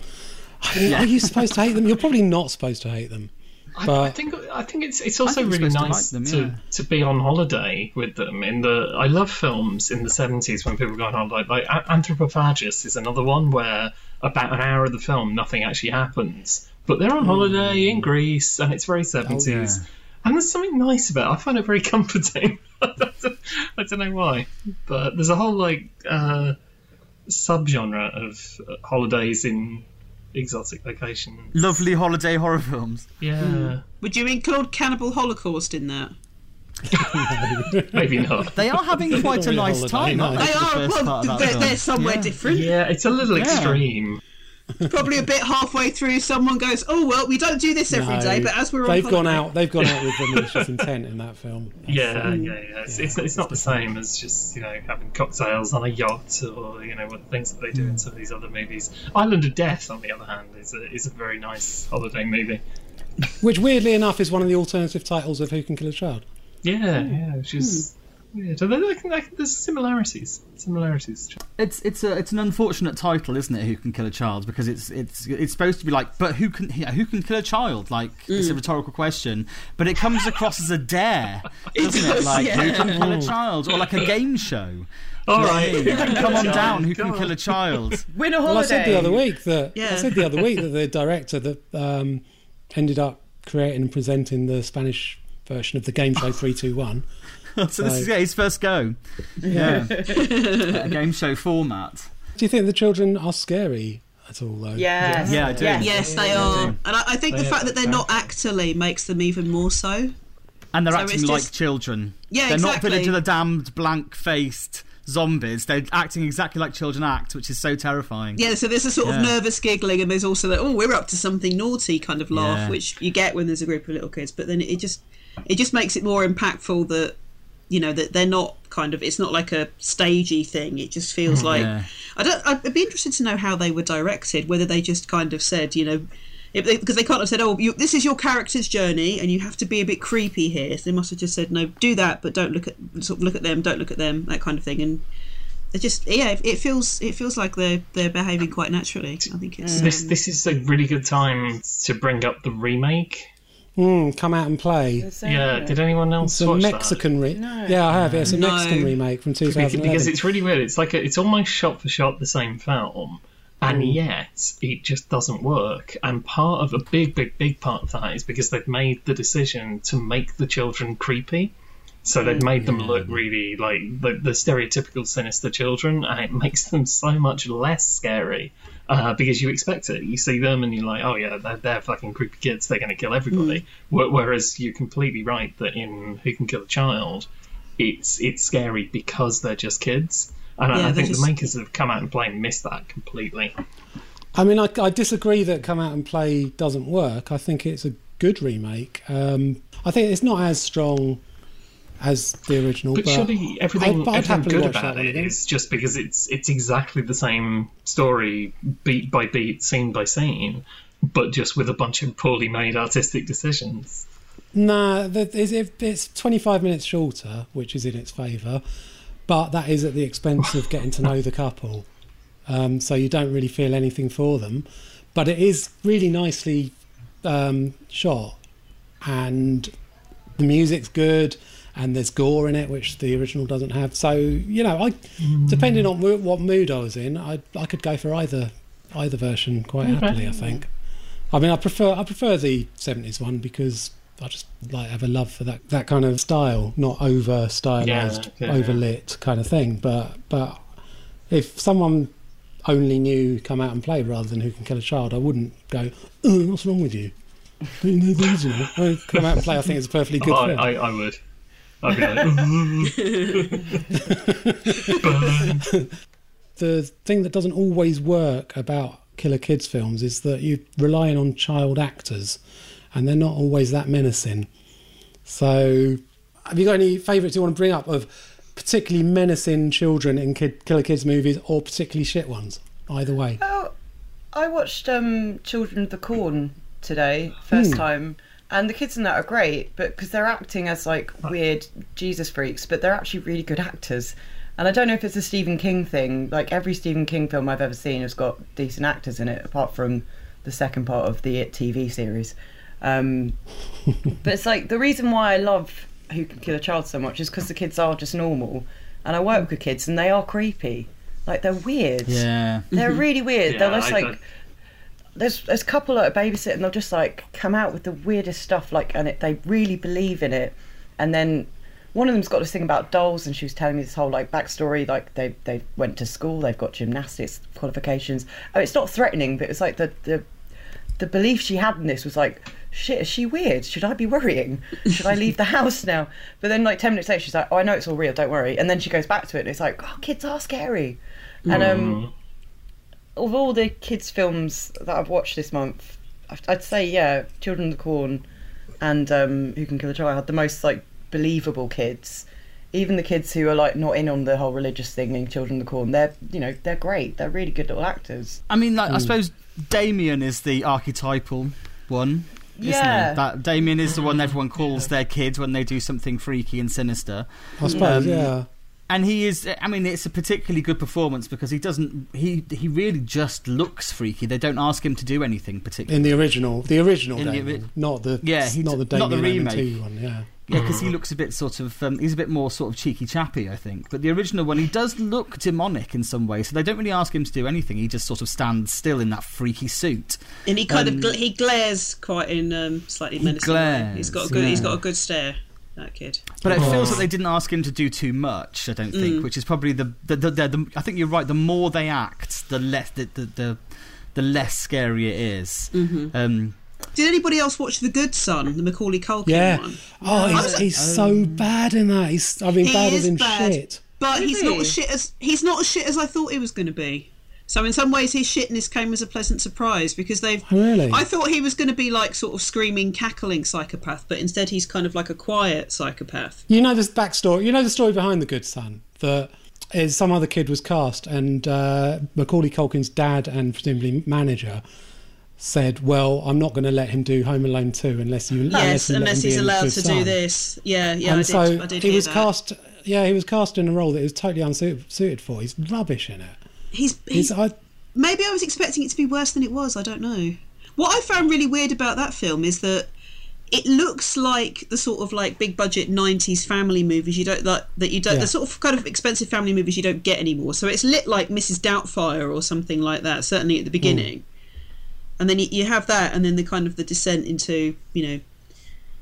I mean, Are you supposed to hate them? You're probably not supposed to hate them. I, I think I think it's it's also really supposed to nice like to, them, to, be on holiday with them. In the I love films in the seventies when people go on holiday. Like A- Anthropophagus is another one where about an hour of the film nothing actually happens, but they're on holiday in Greece and it's very seventies. yeah. And there's something nice about it. I find it very comforting. I don't know why, but there's a whole like uh, subgenre of uh, holidays in exotic locations. Lovely holiday horror films. Yeah, Would you include Cannibal Holocaust in that? maybe not. They are having quite a Really nice time, aren't they? They for the are. Well, part of that they're, they're somewhere Yeah. different. Yeah, it's a little extreme. Probably a bit halfway through, someone goes, "Oh well, we don't do this every No, day." But as we're on they've gone out. They've gone out with the malicious intent in that film. Yeah, yeah, yeah. It's, it's, it's not the same as just you know having cocktails on a yacht or you know what the things that they do in hmm. some of these other movies. Island of Death, on the other hand, is a, is a very nice holiday movie. Which, weirdly enough, is one of the alternative titles of Who Can Kill a Child. Yeah, yeah, she's. Yeah, so there- there- there- there's similarities. Similarities. It's it's a it's an unfortunate title, isn't it? Who can kill a child? Because it's it's it's supposed to be like, but who can yeah, who can kill a child? Like it's a rhetorical question, but it comes across as a dare, doesn't it? does, Like who yeah. can kill a child, or like a game show. All right, Who can come on down? Who can kill a child? Win a holiday. Well, I said the other week that Yeah. I said the other week that the director that um, ended up creating and presenting the Spanish version of the game show Three Two One so this is yeah, his first go. Yeah, a game show format. Do you think the children are scary at all, though? Yes. Yeah, I do. Yes. Yes, they Yeah, are, they and. I, I think the fact that they're not actually makes them even more so. And they're So acting it's like just- children. Yeah, they're not exactly. Village of the Damned, blank-faced zombies. They're acting exactly like children act, which is so terrifying. Yeah, so there's a sort Yeah. of nervous giggling, and there's also that oh, we're up to something naughty kind of laugh, Yeah. which you get when there's a group of little kids. But then it just it just makes it more impactful that you know that they're not kind of it's not like a stagey thing. It just feels like Yeah. I don't. I'd be interested to know how they were directed. Whether they just kind of said, you know. if they- Because they can't have said, "Oh, you, this is your character's journey, and you have to be a bit creepy here." So they must have just said, "No, do that, but don't look at sort of look at them, don't look at them," that kind of thing. And it just, yeah, it- it feels it feels like they're they're behaving quite naturally. I think it's This um, this is a really good time to bring up the remake. Mm, come out and play. Yeah, did anyone else It's a watch Mexican re- No. Yeah, I have. Yeah, it's a No. Mexican remake from that? Because, 2011. because it's really weird. It's like a, it's almost shot for shot the same film, and Mm. yet it just doesn't work. And part of a big, big, big part of that is because they've made the decision to make the children creepy. So they've made them look really like the, the stereotypical sinister children, and it makes them so much less scary uh, because you expect it. You see them, and you're like, oh yeah, they're, they're fucking creepy kids. They're going to kill everybody. Wh- Whereas you're completely right that in Who Can Kill a Child, it's it's scary because they're just kids. And I- Yeah, I they're think just- the makers that have come out and play missed that completely. I mean, I, I disagree that Come Out and Play doesn't work. I think it's a good remake. Um, I think it's not as strong as the original, But but, surely everything, I'd, I'd everything good about it again. just because it's it's exactly the same story, beat by beat, scene by scene, but just with a bunch of poorly made artistic decisions. Nah, the, it's, it- it's 25 minutes shorter, which is in its favour, but that is at the expense of getting to know the couple. Um, so you don't really feel anything for them. But it is really nicely um, shot, and the music's good, and there's gore in it, which the original doesn't have. So you know, I hmm. depending on mo- what mood I was in, I I could go for either either version quite happily. I think. I mean, I prefer I prefer the seventies one because I just like have a love for that that kind of style, not over stylized, Yeah, yeah, yeah. kind of thing. But but if someone only knew come out and play rather than who can kill a child, I wouldn't go. Oh, what's wrong with you? You know? Oh, come out and play. I think it's a perfectly good I, film. I, I would. I'd be like, the thing that doesn't always work about killer kids films is that you're relying on child actors and they're not always that menacing. So have you got any favourites you want to bring up of particularly menacing children in kid, killer kids movies or particularly shit ones? Either way. Oh, I watched um, Children of the Corn today, first Hmm. time, and the kids in that are great, but because they're acting as like weird Jesus freaks, but they're actually really good actors. And I don't know if it's a Stephen King thing. Like every Stephen King film I've ever seen has got decent actors in it, apart from the second part of the It TV series. Um, but it's like the reason why I love Who Can Kill a Child so much is because the kids are just normal, and I work with kids and they are creepy. Like they're weird. Yeah. They're really weird. Yeah, They're just I- like there's there's a couple that are babysit and they'll just like come out with the weirdest stuff like and it, they really believe in it. And then one of them's got this thing about dolls and she was telling me this whole like backstory like they they went to school they've got gymnastics qualifications. Oh it's not threatening but it's like the the the belief she had in this was like shit is she weird? Should i be worrying? Should i leave the house now? But then like 10 minutes later she's like oh i know it's all real don't worry. And then she goes back to it and it's like oh kids are scary. And um of all the kids' films that I've watched this month, I'd- I'd say yeah, Children of the Corn and um, Who Can Kill a Child had the most like believable kids. Even the kids who are like not in on the whole religious thing in Children of the Corn, they're you know they're great. They're really good little actors. I mean, like, I suppose Damien is the archetypal one. Isn't Yeah. he? That Damien is the one everyone calls their kids when they do something freaky and sinister. i suppose Um, yeah And he is. I mean, it's a particularly good performance because he doesn't. He he really just looks freaky. They don't ask him to do anything particularly. in the original the original In the ori- not the Yeah, he not the d- not the Damien Omen remake. 2 one yeah Yeah, because he looks a bit sort of. Um, he's a bit more sort of cheeky chappy, I think. But the original one, he does look demonic in some way. So they don't really ask him to do anything. He just sort of stands still in that freaky suit. and he kind Um, of gl- he glares quite in um, slightly he menacing. way. He's got a good he's yeah. got a good stare. That kid. But it feels like they didn't ask him to do too much. I don't think, which is probably the the, the, the, the I think you're right. The more they act, the less the the, the, the less scary it is. Um, Did anybody else watch The Good Son, the Macaulay Culkin Yeah. one? Oh, he's, he's so bad in that. He's, I mean, He bad as is in bad. shit. But he's not Really? as shit as he's not as shit as I thought he was going to be. So in some ways, his shitness came as a pleasant surprise because they've. Oh, really? I thought he was going to be like sort of screaming, cackling psychopath, but instead he's kind of like a quiet psychopath. You know this backstory. You know the story behind the Good Son. That is some other kid was cast, and uh, Macaulay Culkin's dad and presumably manager said, "Well, I'm not going to let him do Home Alone 2 unless you yes, unless, you unless he's allowed to Son." do this. Yeah, yeah, and I so did. I did he hear was that. cast. Yeah, he was cast in a role that he was totally unsuited for. He's rubbish in it. He's, He's, I, maybe I was expecting it to be worse than it was. I don't know. What I found really weird about that film is that it looks like the sort of like big budget '90s family movies you don't like that you don't Yeah. the sort of kind of expensive family movies you don't get anymore. So it's lit like Mrs. Doubtfire or something like that. Certainly at the beginning, and then you, you have that, and then the kind of the descent into you know.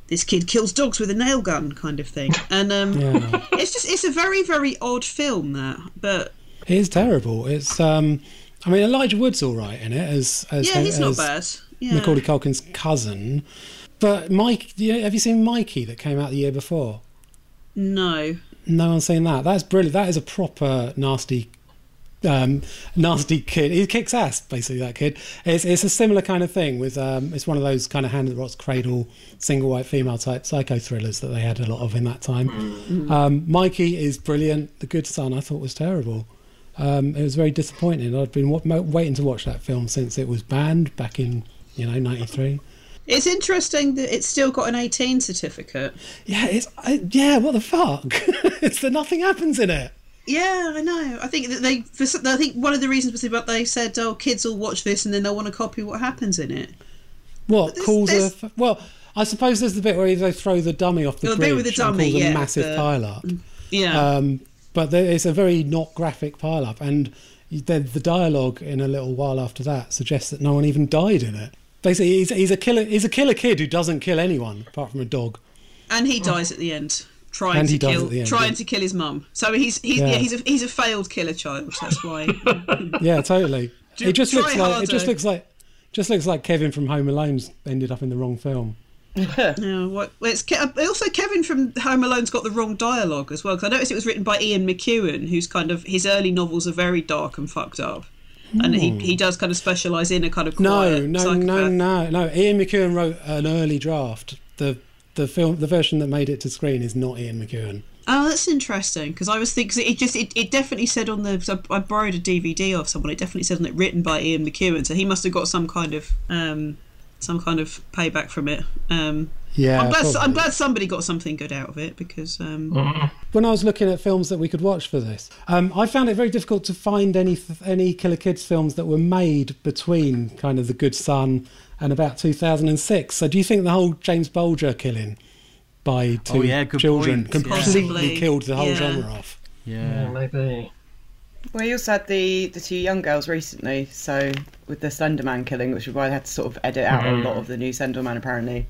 This kid kills dogs with a nail gun, kind of thing, and um, yeah. it's just—it's a very, very odd film. That, but It is terrible. It's um, I mean Elijah Wood's all right in it as as yeah, he's not bad. Yeah. Macaulay Culkin's cousin. But Mike, have you seen Mikey that came out the year before? No. No one's seen that. That's brilliant. That is a proper nasty, um, nasty kid. He kicks ass, basically. That kid. It's it's a similar kind of thing. With um, it's one of those kind of hand that rocks cradle, single white female type psycho thrillers that they had a lot of in that time. Um, Mikey is brilliant. The Good Son, I thought was terrible. Um, it was very disappointing. I'd been mo- waiting to watch that film since it was banned back in you know '93. It's interesting that it's still got an 18 certificate. Yeah, it's I, yeah. What the fuck? it's that nothing happens in it. Yeah, I know. I think that they. For, I think one of the reasons was about they said, "Oh, kids will watch this and then they'll want to copy what happens in it." What there's- calls there's- a well? I suppose there's the bit where they throw the dummy off the The bit with the and dummy, calls a yeah, massive the- pile up. Yeah. Um, but there, it's a very not graphic pile up, and the, the dialogue in a little while after that suggests that no one even died in it. Basically, he's, he's a killer. He's a killer kid who doesn't kill anyone apart from a dog. and he dies at the end, trying And to kill, end, trying yeah. to kill his mum. So he's he's yeah. Yeah. he's a he's a failed killer child. That's why. Yeah, totally. It just looks like it just looks like just looks like Kevin from Home Alone's ended up in the wrong film. Yeah, what, it's Ke- also Kevin from Home Alone's got the wrong dialogue as well. Because I noticed it was written by Ian McEwan, who's kind of his early novels are very dark and fucked up, and he, he does kind of specialise in a kind of No, no, psychopath. no, no, no. Ian McEwan wrote an early draft. The the film, the version that made it to screen is not Ian McEwan. Oh, that's interesting because I was thinking 'cause it just it, it definitely said on the so I borrowed a DVD off someone. It definitely said on it written by Ian McEwan, so he must have got some kind of um some kind of payback from it. Um, Yeah, I'm glad I'm glad somebody got something good out of it because um, When I was looking at films that we could watch for this, um, I found it very difficult to find any any Killer Kids films that were made between kind of The Good Son and about 2006. So, do you think the whole James Bulger killing by two Oh, yeah, good children point, completely Possibly, killed the whole yeah. genre off? yeah. maybe. Well, he also had the the two young girls recently, so with the Slenderman killing, which is why they had to sort of edit out a lot of the new Slenderman apparently.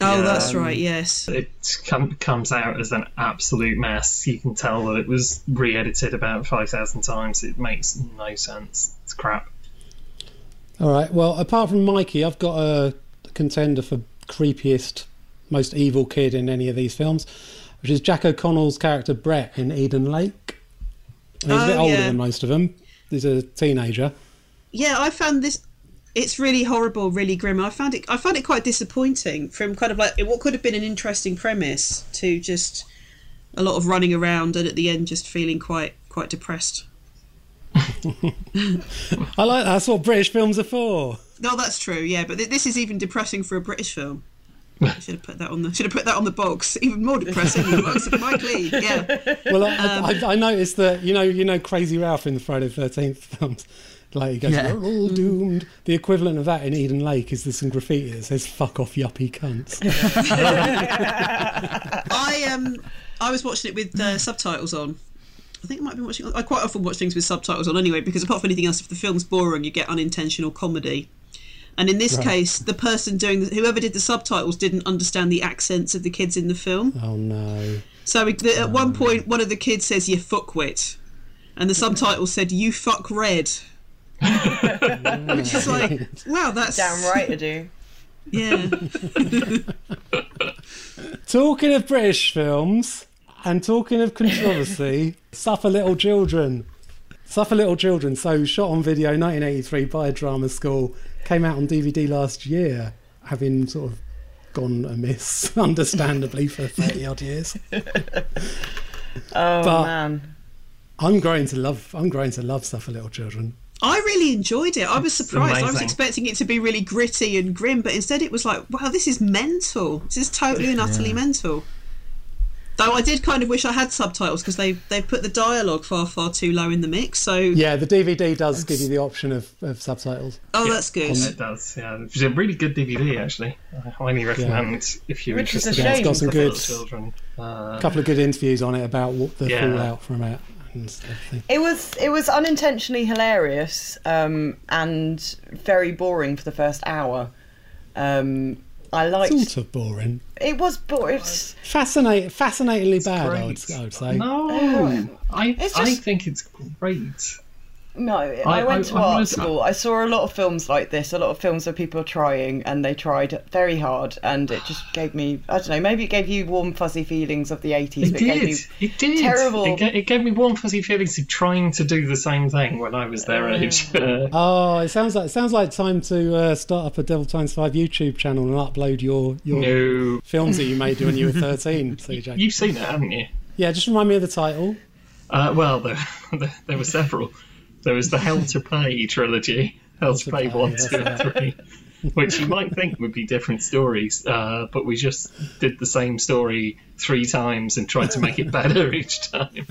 oh, Yeah, that's um, right, yes. It com- comes out as an absolute mess. You can tell that it was re-edited about five thousand times. It makes no sense. It's crap. All right. Well, apart from Mikey, I've got a contender for creepiest, most evil kid in any of these films, which is Jack O'Connell's character Brett in Eden Lake. He's a bit Oh, older yeah. than most of them. He's a teenager. Yeah, I found this. It's really horrible, really grim. I found it. I found it quite disappointing. From kind of like what could have been an interesting premise to just a lot of running around, and at the end just feeling quite quite depressed. I like that. That's what British films are for. No, that's true. Yeah, but th- this is even depressing for a British film. I should have put that on the should have put that on the box. Even more depressing than the box of Mike Leigh. Yeah, Well, I, Um, I, I noticed that you know, you know, Crazy Ralph in the Friday the Thirteenth films. Like he goes, Yeah. "We're all doomed." The equivalent of that in Eden Lake is there's some graffiti that says "fuck off, yuppie cunts." I um I was watching it with uh, subtitles on. I think I might be watching. I quite often watch things with subtitles on anyway because apart from anything else, if the film's boring, you get unintentional comedy. And in this Right. case, the person doing the, whoever did the subtitles didn't understand the accents of the kids in the film. Oh no. So the, at oh, one point, one of the kids says, "You fuckwit," and the subtitle said, "You fuck red." Which is like, wow, that's Damn right I do. Yeah. Talking of British films and talking of controversy, Suffer Little Children. Suffer Little Children, so shot on video 1983 by a drama school, came out on DVD last year, having sort of gone amiss, understandably, for 30 odd years. Oh But- man. I'm growing to love I'm growing to love Suffer Little Children. I really enjoyed it. I was surprised. I was expecting it to be really gritty and grim, but instead it was like, wow, this is mental. This is totally and utterly mental. Though I did kind of wish I had subtitles because they they put the dialogue far far too low in the mix. So Yeah, the DVD does give you the option of, of subtitles. oh, Yeah. that's good. It does, yeah. It's a really good DVD, actually. I highly recommend if you're Which is a interested shame. in It's got some good- children. Uh, A couple of good interviews on it about what the Yeah. fallout from it and everything. It was it was unintentionally hilarious um, and very boring for the first hour. Um, I liked Sort of boring. it was boring. It's, Fascinate, fascinatingly bad, I would. I would say. no, oh. I, It's I think it's great. No, I, I- went I- to I art was- school. I saw a lot of films like this. A lot of films where people are trying and they tried very hard, and it just gave me I don't know. Maybe it gave you warm fuzzy feelings of the eighties. It but it gave did. me It did. terrible- It, ga- it gave me warm fuzzy feelings of trying to do the same thing when I was their age. Uh, Oh, it sounds like it sounds like time to uh, start up a Devil Times Five YouTube channel and upload your your no, films that you made when you were thirteen. CJ. you've seen it, haven't you? Yeah, just remind me of the title. Uh, well, there, there, there were several. There was the Hell to Pay trilogy, Hell to Pay Pay, one, yes, two, and three, which you might think would be different stories, uh, but we just did the same story three times and tried to make it better each time.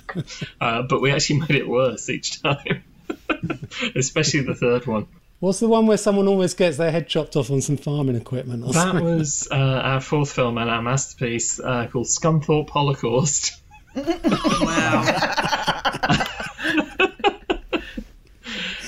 Uh, but we actually made it worse each time, especially the third one. What's the one where someone always gets their head chopped off on some farming equipment? Or That something? was uh, our fourth film and our masterpiece uh, called Scunthorpe Holocaust. Wow.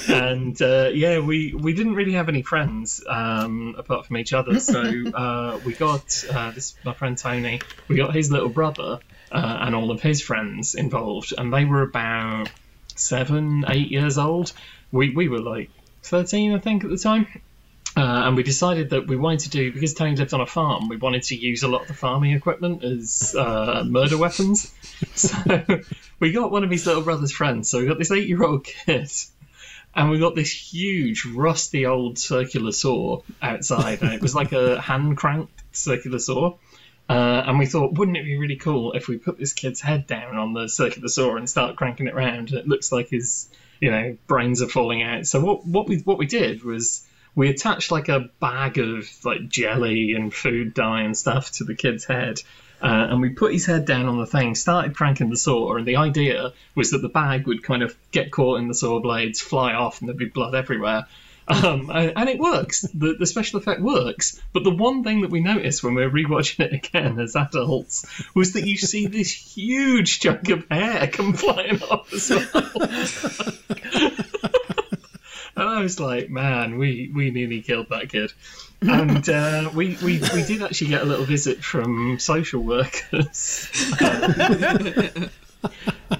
And uh, yeah, we we didn't really have any friends um, apart from each other. So uh, we got uh, this my friend Tony. We got his little brother uh, and all of his friends involved, and they were about seven, eight years old. We we were like thirteen, I think, at the time. Uh, and we decided that we wanted to do because Tony lived on a farm. We wanted to use a lot of the farming equipment as uh, murder weapons. So we got one of his little brother's friends. So we got this eight-year-old kid, and we got this huge, rusty old circular saw outside, and it was like a hand cranked circular saw. Uh, and we thought, wouldn't it be really cool if we put this kid's head down on the circular saw and start cranking it round, and it looks like his, you know, brains are falling out. So what what we what we did was we attached like a bag of like jelly and food dye and stuff to the kid's head. Uh, and we put his head down on the thing, started cranking the saw, and the idea was that the bag would kind of get caught in the saw blades, fly off, and there'd be blood everywhere. Um, and, it works. The, the special effect works. But the one thing that we noticed when we were rewatching it again as adults was that you see this huge chunk of hair come flying off as well. And I was like, man, we, we nearly killed that kid. And uh, we, we, we did actually get a little visit from social workers.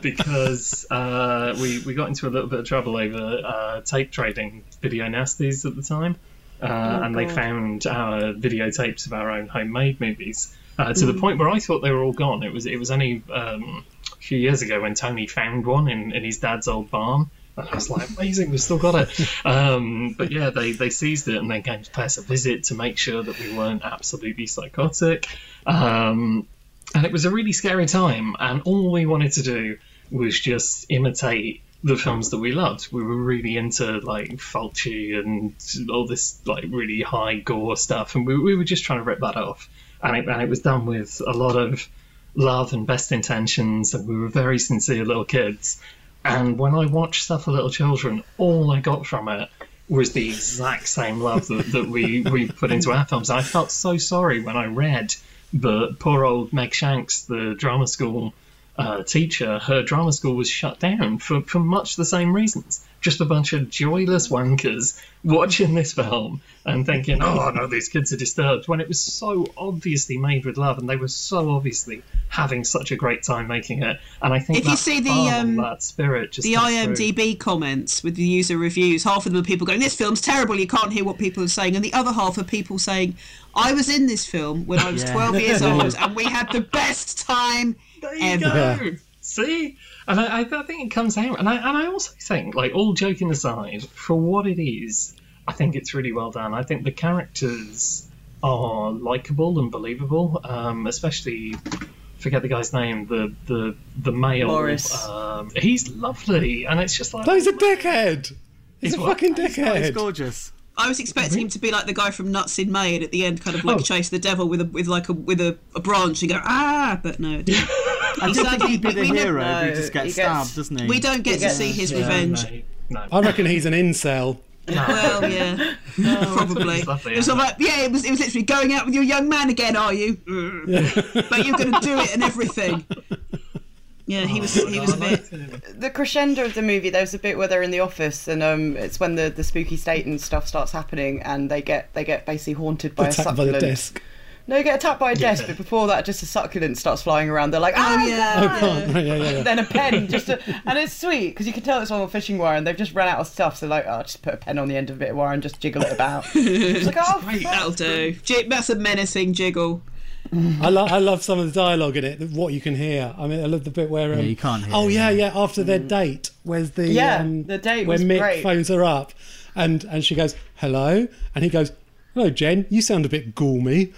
because uh, we, we got into a little bit of trouble over uh, tape trading video nasties at the time. Uh, and they found our videotapes of our own homemade movies uh, to the point where I thought they were all gone. It was it was only um, a few years ago when Tony found one in, in his dad's old barn. I was like, amazing, we've still got it. Um, but yeah, they, they seized it and they came to pay us a visit to make sure that we weren't absolutely psychotic. Um, and it was a really scary time. And all we wanted to do was just imitate the films that we loved. We were really into like Fulci and all this like really high gore stuff, and we, we were just trying to rip that off. And it, and it was done with a lot of love and best intentions, and we were very sincere little kids. And when I watched Suffer Little Children, all I got from it was the exact same love that, that we, we put into our films. I felt so sorry when I read that poor old Meg Shanks, the drama school uh, teacher, her drama school was shut down for, for much the same reasons. Just a bunch of joyless wankers watching this film and thinking, "Oh no, these kids are disturbed," when it was so obviously made with love, and they were so obviously having such a great time making it. And I think If you see the, fun, um, that spirit, just the comes through. IMDb comments with the user reviews, half of them are people going, "This film's terrible. You can't hear what people are saying," and the other half are people saying, "I was in this film when I was Yeah. 12 years old, and we had the best time There you ever." go. See, and I, I I think it comes out, and I and I also think, like all joking aside, for what it is, I think it's really well done. I think the characters are likable and believable, um, especially. Forget the guy's name. The the the male. Morris. Um, he's lovely, and it's just like No, he's a dickhead. He's, He's a what? fucking He's dickhead. gorgeous. I was expecting him to be like the guy from Nuts in May, and at the end, kind of like Oh. chase the devil with a with like a with a, a branch and go ah, but no, it didn't. I He did said think he- he'd be the we, ne- hero, but he No, just gets he gets- stabbed, doesn't he? we don't get to gets- see his yeah, revenge. No, no. I reckon he's an incel. Well, yeah, probably. Lovely, it was isn't like, yeah, it was. It was literally going out with your young man again, are you? but you're going to do it and everything. Yeah, he was. He was a bit. the crescendo of the movie there's a bit where they're in the office and um it's when the, the spooky state and stuff starts happening and they get they get basically haunted by a Attacked by the desk. No they get attacked by a desk but before that just a succulent starts flying around they're like oh, Oh yeah. Oh, God. Yeah, yeah, yeah. then a pen just to, and it's sweet because you can tell it's on a fishing wire and they've just run out of stuff so like oh just put a pen on the end of a bit of wire and just jiggle it about it's like oh fuck. That'll do. That's a menacing jiggle. I, lo- I love some of the dialogue in it. What you can hear. I mean, I love the bit where um, Yeah, you can't hear Oh yeah, yeah. yeah. After their date, where's the Yeah, um, the date where was Mick great. phones her up, and and she goes hello, and he goes hello Jen, you sound a bit gormy.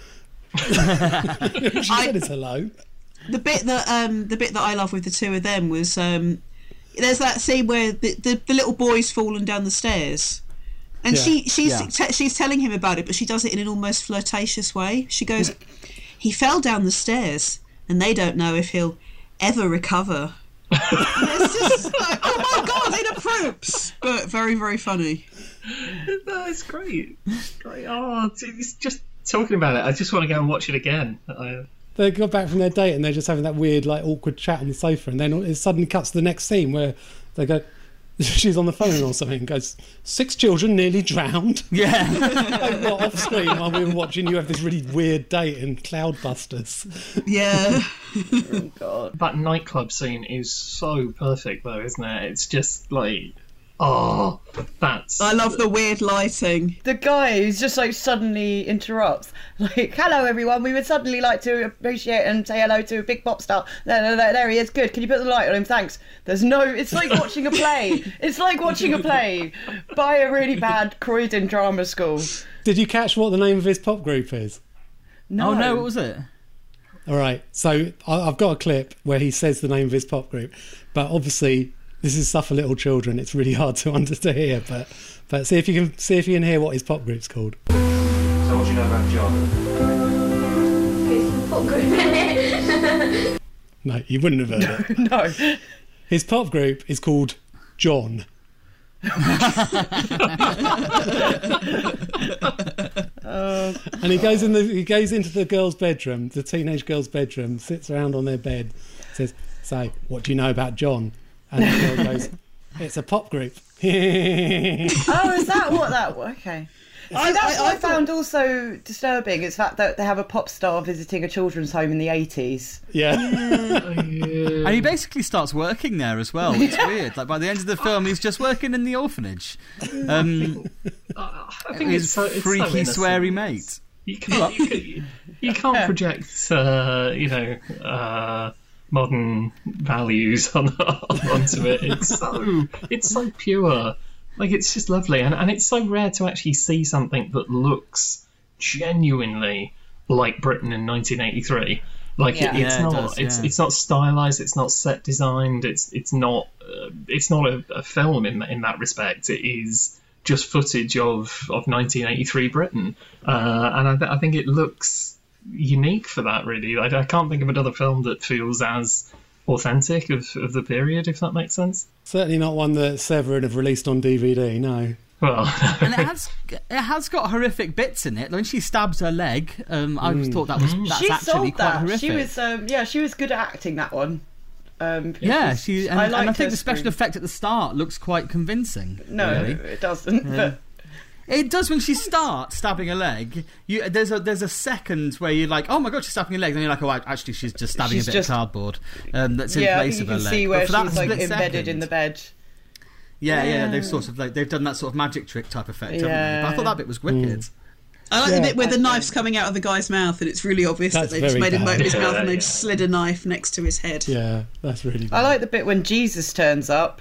she said it's hello. the bit that um the bit that I love with the two of them was um there's that scene where the the, the little boy's fallen down the stairs. And Yeah. she she's Yeah. te- she's telling him about it, but she does it in an almost flirtatious way. She goes, "He fell down the stairs, and they don't know if he'll ever recover." And it's just like, oh my god, it approves, but very very funny. That's great. It's great. Oh, it's- it's just talking about it. I just want to go and watch it again. I, They got back from their date and they're just having that weird, like, awkward chat on the sofa, and then it suddenly cuts to the next scene where they go. She's on the phone or something. Goes six children nearly drowned. Yeah. like, what, off screen while we were watching you have this really weird date in Cloudbusters. Yeah, oh, God. that nightclub scene is so perfect, though, isn't it? It's just like, oh, that's. I love the weird lighting. the guy who's just like suddenly interrupts, like, "Hello, everyone. We would suddenly like to appreciate and say hello to a big pop star. There, there, there, there he is. Good. Can you put the light on him? Thanks." There's no. It's like watching a play. It's like watching a play by a really bad Croydon drama school. Did you catch what the name of his pop group is? No. Oh no, what was it? All right, so I- I've got a clip where he says the name of his pop group, but obviously this is Suffer Little Children. It's really hard to understand, to hear, but but see if you can see if you can hear what his pop group's called. So what do you know about John? No, you wouldn't have heard it. No. His pop group is called John. and he goes in the he goes into the girl's bedroom, the teenage girl's bedroom, sits around on their bed, says, "So, what do you know about John?" And the girl goes, "It's a pop group." Oh, is that what that? Okay. I, See, that's I- what I, I thought- found also disturbing is that that they have a pop star visiting a children's home in the 80s. yeah. And he basically starts working there as well. It's weird. Like by the end of the film, he's just working in the orphanage. Um, I think his it's so, it's so freaky, innocent. sweary mate. You can't, you, can, you can't project, uh, you know, uh, modern values on, onto it. It's so, it's so pure. Like it's just lovely, and and it's so rare to actually see something that looks genuinely like Britain in 1983. Like Yeah. it, it's Yeah, it not, does, it's yeah. it's not stylized, it's not set designed, it's it's not, uh, it's not a, a film in in that respect. It is just footage of, of 1983 Britain, uh, and I, th- I think it looks unique for that. Really, I, I can't think of another film that feels as authentic of, of the period, if that makes sense. Certainly not one that Severin have released on DVD. No. Well, And it has it has got horrific bits in it. When she stabs her leg, um, I thought that was that's she actually sold quite that. horrific. She was, um, yeah, she was good at acting that one. Um, Yeah, because she and I, and I think the special scream. effect at the start looks quite convincing. No, really. it doesn't. But It does when she starts stabbing a leg. You, there's a there's a second where you're like, oh my god, she's stabbing a leg. Then you're like, oh, actually, she's just stabbing She's a bit just- of cardboard um, that's in yeah, I place think of you her can leg. see But where for that she's like split embedded second- in the bed. Yeah, yeah, they've sort of like they've done that sort of magic trick type effect. haven't they? But I thought that bit was wicked. I like Yeah. the bit where the knife's coming out of the guy's mouth and it's really obvious That's that they've just made a bad. note in his mouth and they've slid a knife next to his head. Yeah, that's really. Bad. I like the bit when Jesus turns up.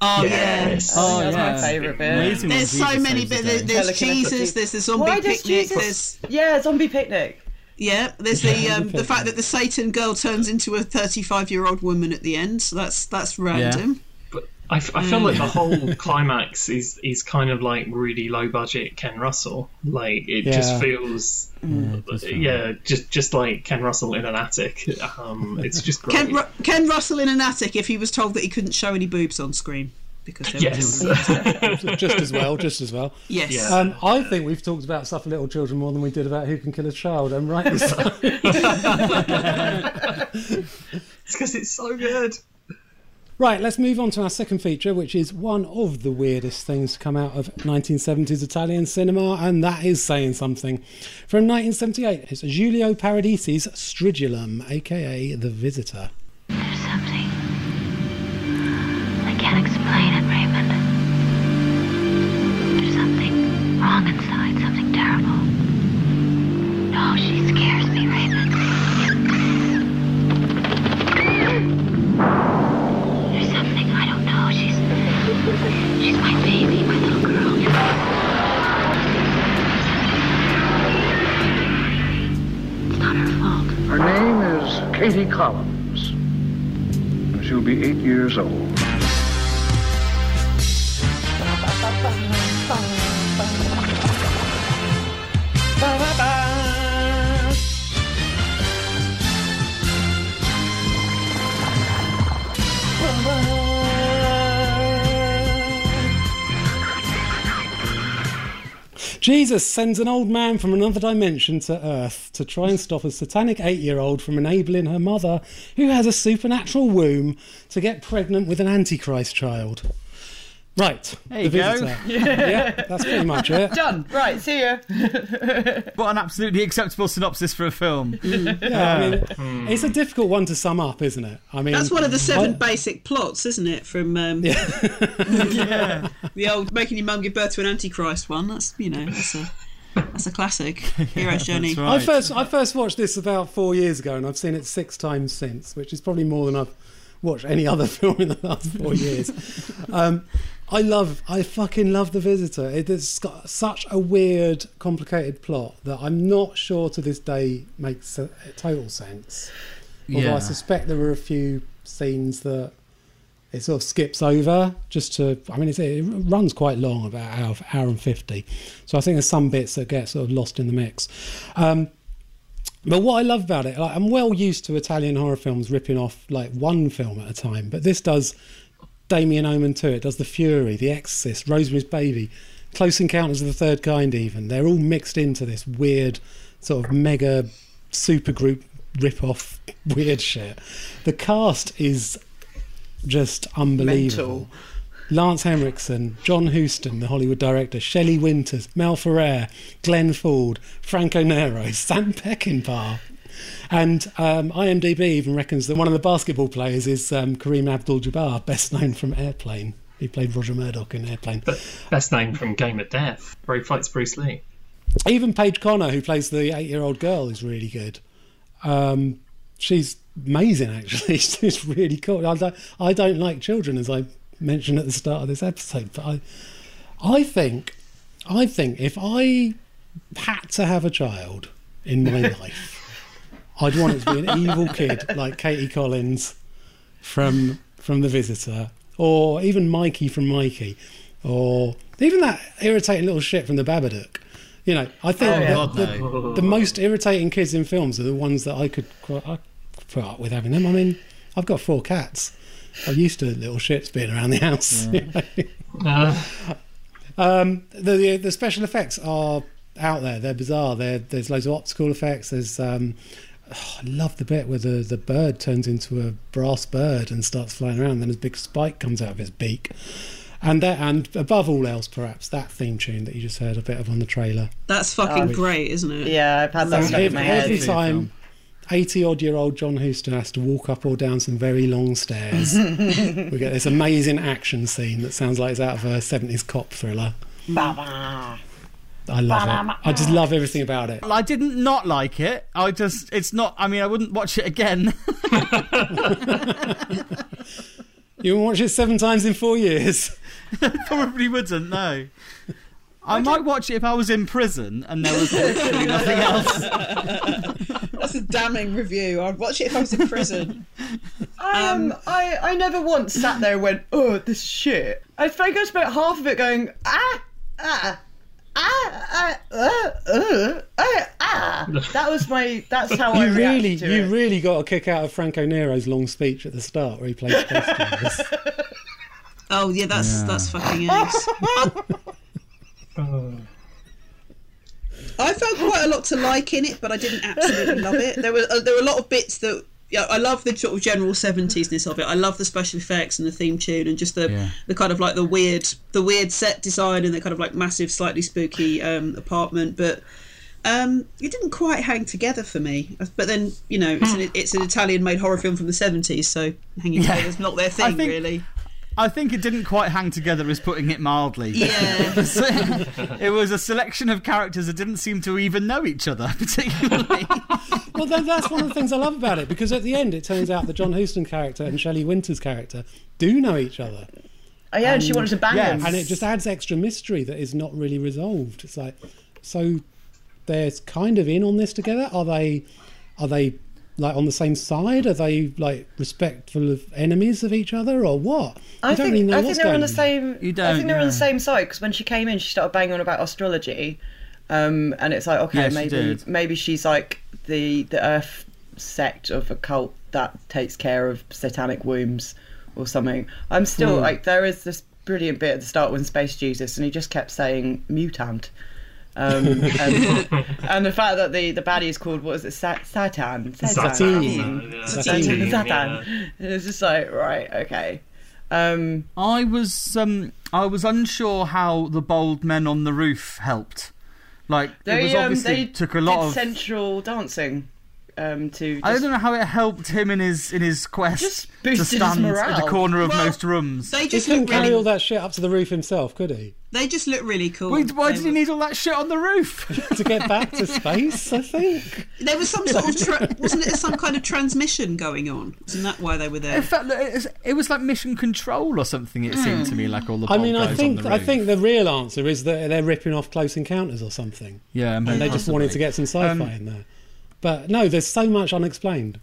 Oh, Yes. yeah. I think that's my favourite bit. Amazing There's so Jesus many bits. There's, there's Pelican Jesus, there's the zombie Why does picnic, Jesus? there's Yeah, zombie picnic. yeah, there's the um, the fact that the Satan girl turns into a 35 year old woman at the end. So that's that's random. But I, f- I feel like the whole climax is is kind of like really low budget Ken Russell. Like it Yeah. just feels, does feel yeah, just just like Ken Russell in an attic. Um, it's just great. Ken, Ru- Ken Russell in an attic if he was told that he couldn't show any boobs on screen because there yes. was just as well, just as well. yes. Yeah. Um, I think we've talked about Suffer Little Children more than we did about who can kill a child, and rightly so. it's because it's so good. Right, let's move on to our second feature, which is one of the weirdest things to come out of 1970s Italian cinema, and that is saying something. From 1978, it's Giulio Paradisi's Stridulum, aka The Visitor. And she'll be eight years old. Jesus sends an old man from another dimension to Earth to try and stop a satanic eight year old from enabling her mother, who has a supernatural womb, to get pregnant with an Antichrist child. Right. There you the go. visitor. yeah, that's pretty much it. Done. Right, see you. What an absolutely acceptable synopsis for a film. Yeah, I mean, it's a difficult one to sum up, isn't it? I mean, That's one of the seven I- basic plots, isn't it? From um, yeah. the old making your mum give birth to an antichrist one. That's you know that's a that's a classic hero's journey. That's I first I first watched this about four years ago, and I've seen it six times since, which is probably more than I've watched any other film in the last four years. um, I love, I fucking love The Visitor. It has got such a weird, complicated plot that I'm not sure to this day makes a, total sense. Although Yeah. I suspect there were a few scenes that it sort of skips over just to. I mean, it's, it runs quite long, about hour, hour and fifty. So I think there's some bits that get sort of lost in the mix. Um, but what I love about it, like, I'm well used to Italian horror films ripping off like one film at a time, but this does Damien Omen too. It does The Fury, The Exorcist, Rosemary's Baby, Close Encounters of the Third Kind. Even they're all mixed into this weird sort of mega supergroup rip-off weird shit. The cast is just unbelievable. Mental. Lance Henriksen, John Huston, the Hollywood director, Shelley Winters, Mel Ferrer, Glenn Ford, Franco Nero, Sam Peckinpah. And um, IMDb even reckons that one of the basketball players is um, Kareem Abdul-Jabbar, best known from Airplane. He played Roger Murdoch in Airplane. But best known from Game of Death, where he fights Bruce Lee. Even Paige Conner, who plays the eight-year-old girl, is really good. Um, she's amazing, actually. She's really cool. I don't, I don't like children, as I mentioned at the start of this episode, but I, I think, I think if I had to have a child in my life, I'd want it to be an evil kid like Katie Collins from from The Visitor, or even Mikey from Mikey, or even that irritating little shit from The Babadook. You know, I think Oh, God, the, no. the most irritating kids in films are the ones that I could I could put up with having them. I mean, I've got four cats. I'm used to little shits being around the house. Uh, um, the the special effects are out there. They're bizarre. There, there's loads of optical effects. There's um, Oh, I love the bit where the, the bird turns into a brass bird and starts flying around. And Then a big spike comes out of his beak, and that and above all else, perhaps that theme tune that you just heard a bit of on the trailer. That's fucking Oh, great, isn't it? Yeah, I've had that stuck in every, my head. every time. 80 odd year old John Huston has to walk up or down some very long stairs. we get this amazing action scene that sounds like it's out of a 70s cop thriller. Ba-ba. I love it. I just love everything about it. I didn't not like it. I just, it's not. I mean, I wouldn't watch it again. You can watch it seven times in four years. Probably wouldn't. No. I might watch it if I was in prison and there was literally nothing else. That's a damning review. I'd watch it if I was in prison. I um, I I never once sat there and went, oh, this shit. I think I spent half of it going, ah, ah. Ah, ah, uh, uh, ah, ah. That was my. That's how I You reacted really, to you it. really got a kick out of Franco Nero's long speech at the start where he plays Oh yeah, that's Yeah. that's fucking ace. I found quite a lot to like in it, but I didn't absolutely love it. There were uh, there were a lot of bits that yeah, I love the sort of general seventiesness of it. I love the special effects and the theme tune and just the Yeah. the kind of like the weird the weird set design and the kind of like massive, slightly spooky um, apartment, but. Um, it didn't quite hang together for me, but then you know it's an, it's an Italian-made horror film from the seventies, so hanging Yeah. together is not their thing, think- really. I think it didn't quite hang together, as putting it mildly. Yeah, it was a selection of characters that didn't seem to even know each other particularly. well, then that's one of the things I love about it because at the end it turns out the John Huston character and Shelley Winters character do know each other. Oh, yeah, and she wanted to bang yeah, him. and it just adds extra mystery that is not really resolved. It's like, so they're kind of in on this together. Are they? Are they like on the same side? Are they like respectful of enemies of each other, or what? I You don't think really know I think they're on the same. You don't, I think they're on the same side because when she came in, she started banging on about astrology, um, and it's like okay, Yeah, maybe maybe she's like the the Earth sect of a cult that takes care of satanic wombs or something. I'm still Hmm. like there is this brilliant bit at the start when Space Jesus and he just kept saying mutant. Um, and, and the fact that the, the baddie is called what is it Sat- Satan Satine. Yeah, Satine. Satan. yeah. Satan. And it's just like right okay. Um, I was um, I was unsure how the bold men on the roof helped. Like it They was um, obviously they took a lot of. sensual dancing um, to. I just- don't know how it helped him in his in his quest Just to boosted his stand at the corner of Well, most rooms. they He just couldn't look carry all that shit up to the roof himself, could he? They just look really cool. Wait, why They did he need all that shit on the roof? to get back to space, I think. There was some sort of tra- wasn't it some kind of transmission going on? Isn't that why they were there? It felt like it was, like mission control or something. It seemed to me like all the. I mean, I think the I think the real answer is that they're ripping off Close Encounters or something, yeah, and they just wanted to get some sci-fi Um, in there. But no, there's so much unexplained.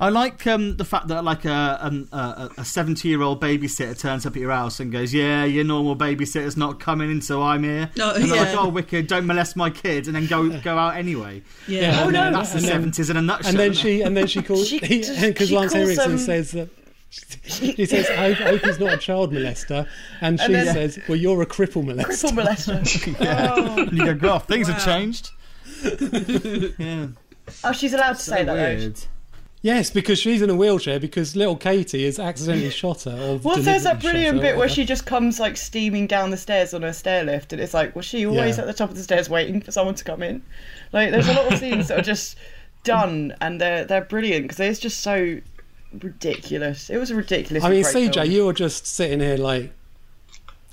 I like um, the fact that like a um, a a seventy-year-old babysitter turns up at your house and goes, "Yeah, your normal babysitter's not coming in, so I'm here." Oh, and they're yeah. like, "Oh, wicked! Don't molest my kid," and then go go out anyway. yeah. Oh, and no. That's the seventies in a nutshell. And then she and then she calls because Lance calls, Henriksen um, says that. She says, I hope he's not a child molester. And she And then- says, Well, you're a cripple molester. Cripple molester. it? And you go, "Oh, things have changed." yeah, oh, she's allowed to say that. though. weird. Yes, because she's in a wheelchair because little Katie has accidentally shot her. Or Well, there's that brilliant bit where she just comes like steaming down the stairs on her stair lift, and it's like, was she always Yeah. at the top of the stairs waiting for someone to come in? Like, there's a lot of scenes that are just done, and they're they're brilliant because it's just so ridiculous. It was a ridiculous. I mean, CJ, film. you were just sitting here like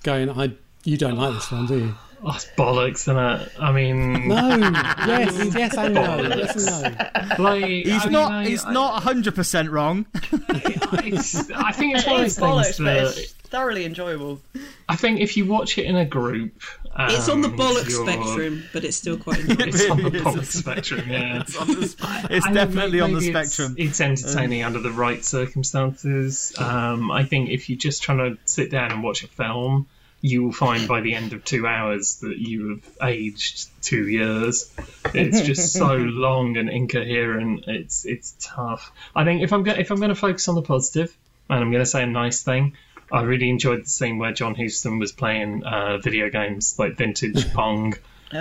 going, I. You don't like this one, do you? Oh, it's bollocks, isn't it? I mean, No. yes, yes, and no. Yes and no. like He's I mean, not. I- he's I- not hundred percent wrong. It's, I think it's one of those bollocks, things but that it's thoroughly enjoyable. I think if you watch it in a group, um, It's on the bollock you're- spectrum, but it's still quite enjoyable. It's on the Really is. bollock spectrum, yeah. It's, on the sp- it's I think definitely on the maybe it's- spectrum. It's, entertaining under the right circumstances. Um, I think if you're just trying to sit down and watch a film, you will find by the end of two hours that you have aged two years. It's just so long and incoherent. It's it's tough. I think if I'm go- if I'm going to focus on the positive, and I'm going to say a nice thing. I really enjoyed the scene where John Huston was playing uh, video games like vintage Pong.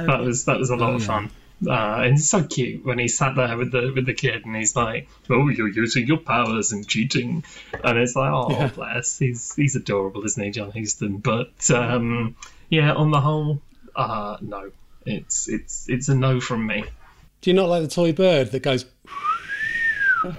That was that was a lot of fun. Uh, and it's so cute when he sat there with the with the kid and he's like, "Oh, you're using your powers and cheating," and it's like, "Oh, Yeah. bless." He's he's adorable, isn't he, John Huston? But um, yeah, on the whole, uh, no, it's it's it's a no from me. Do you not like the toy bird that goes?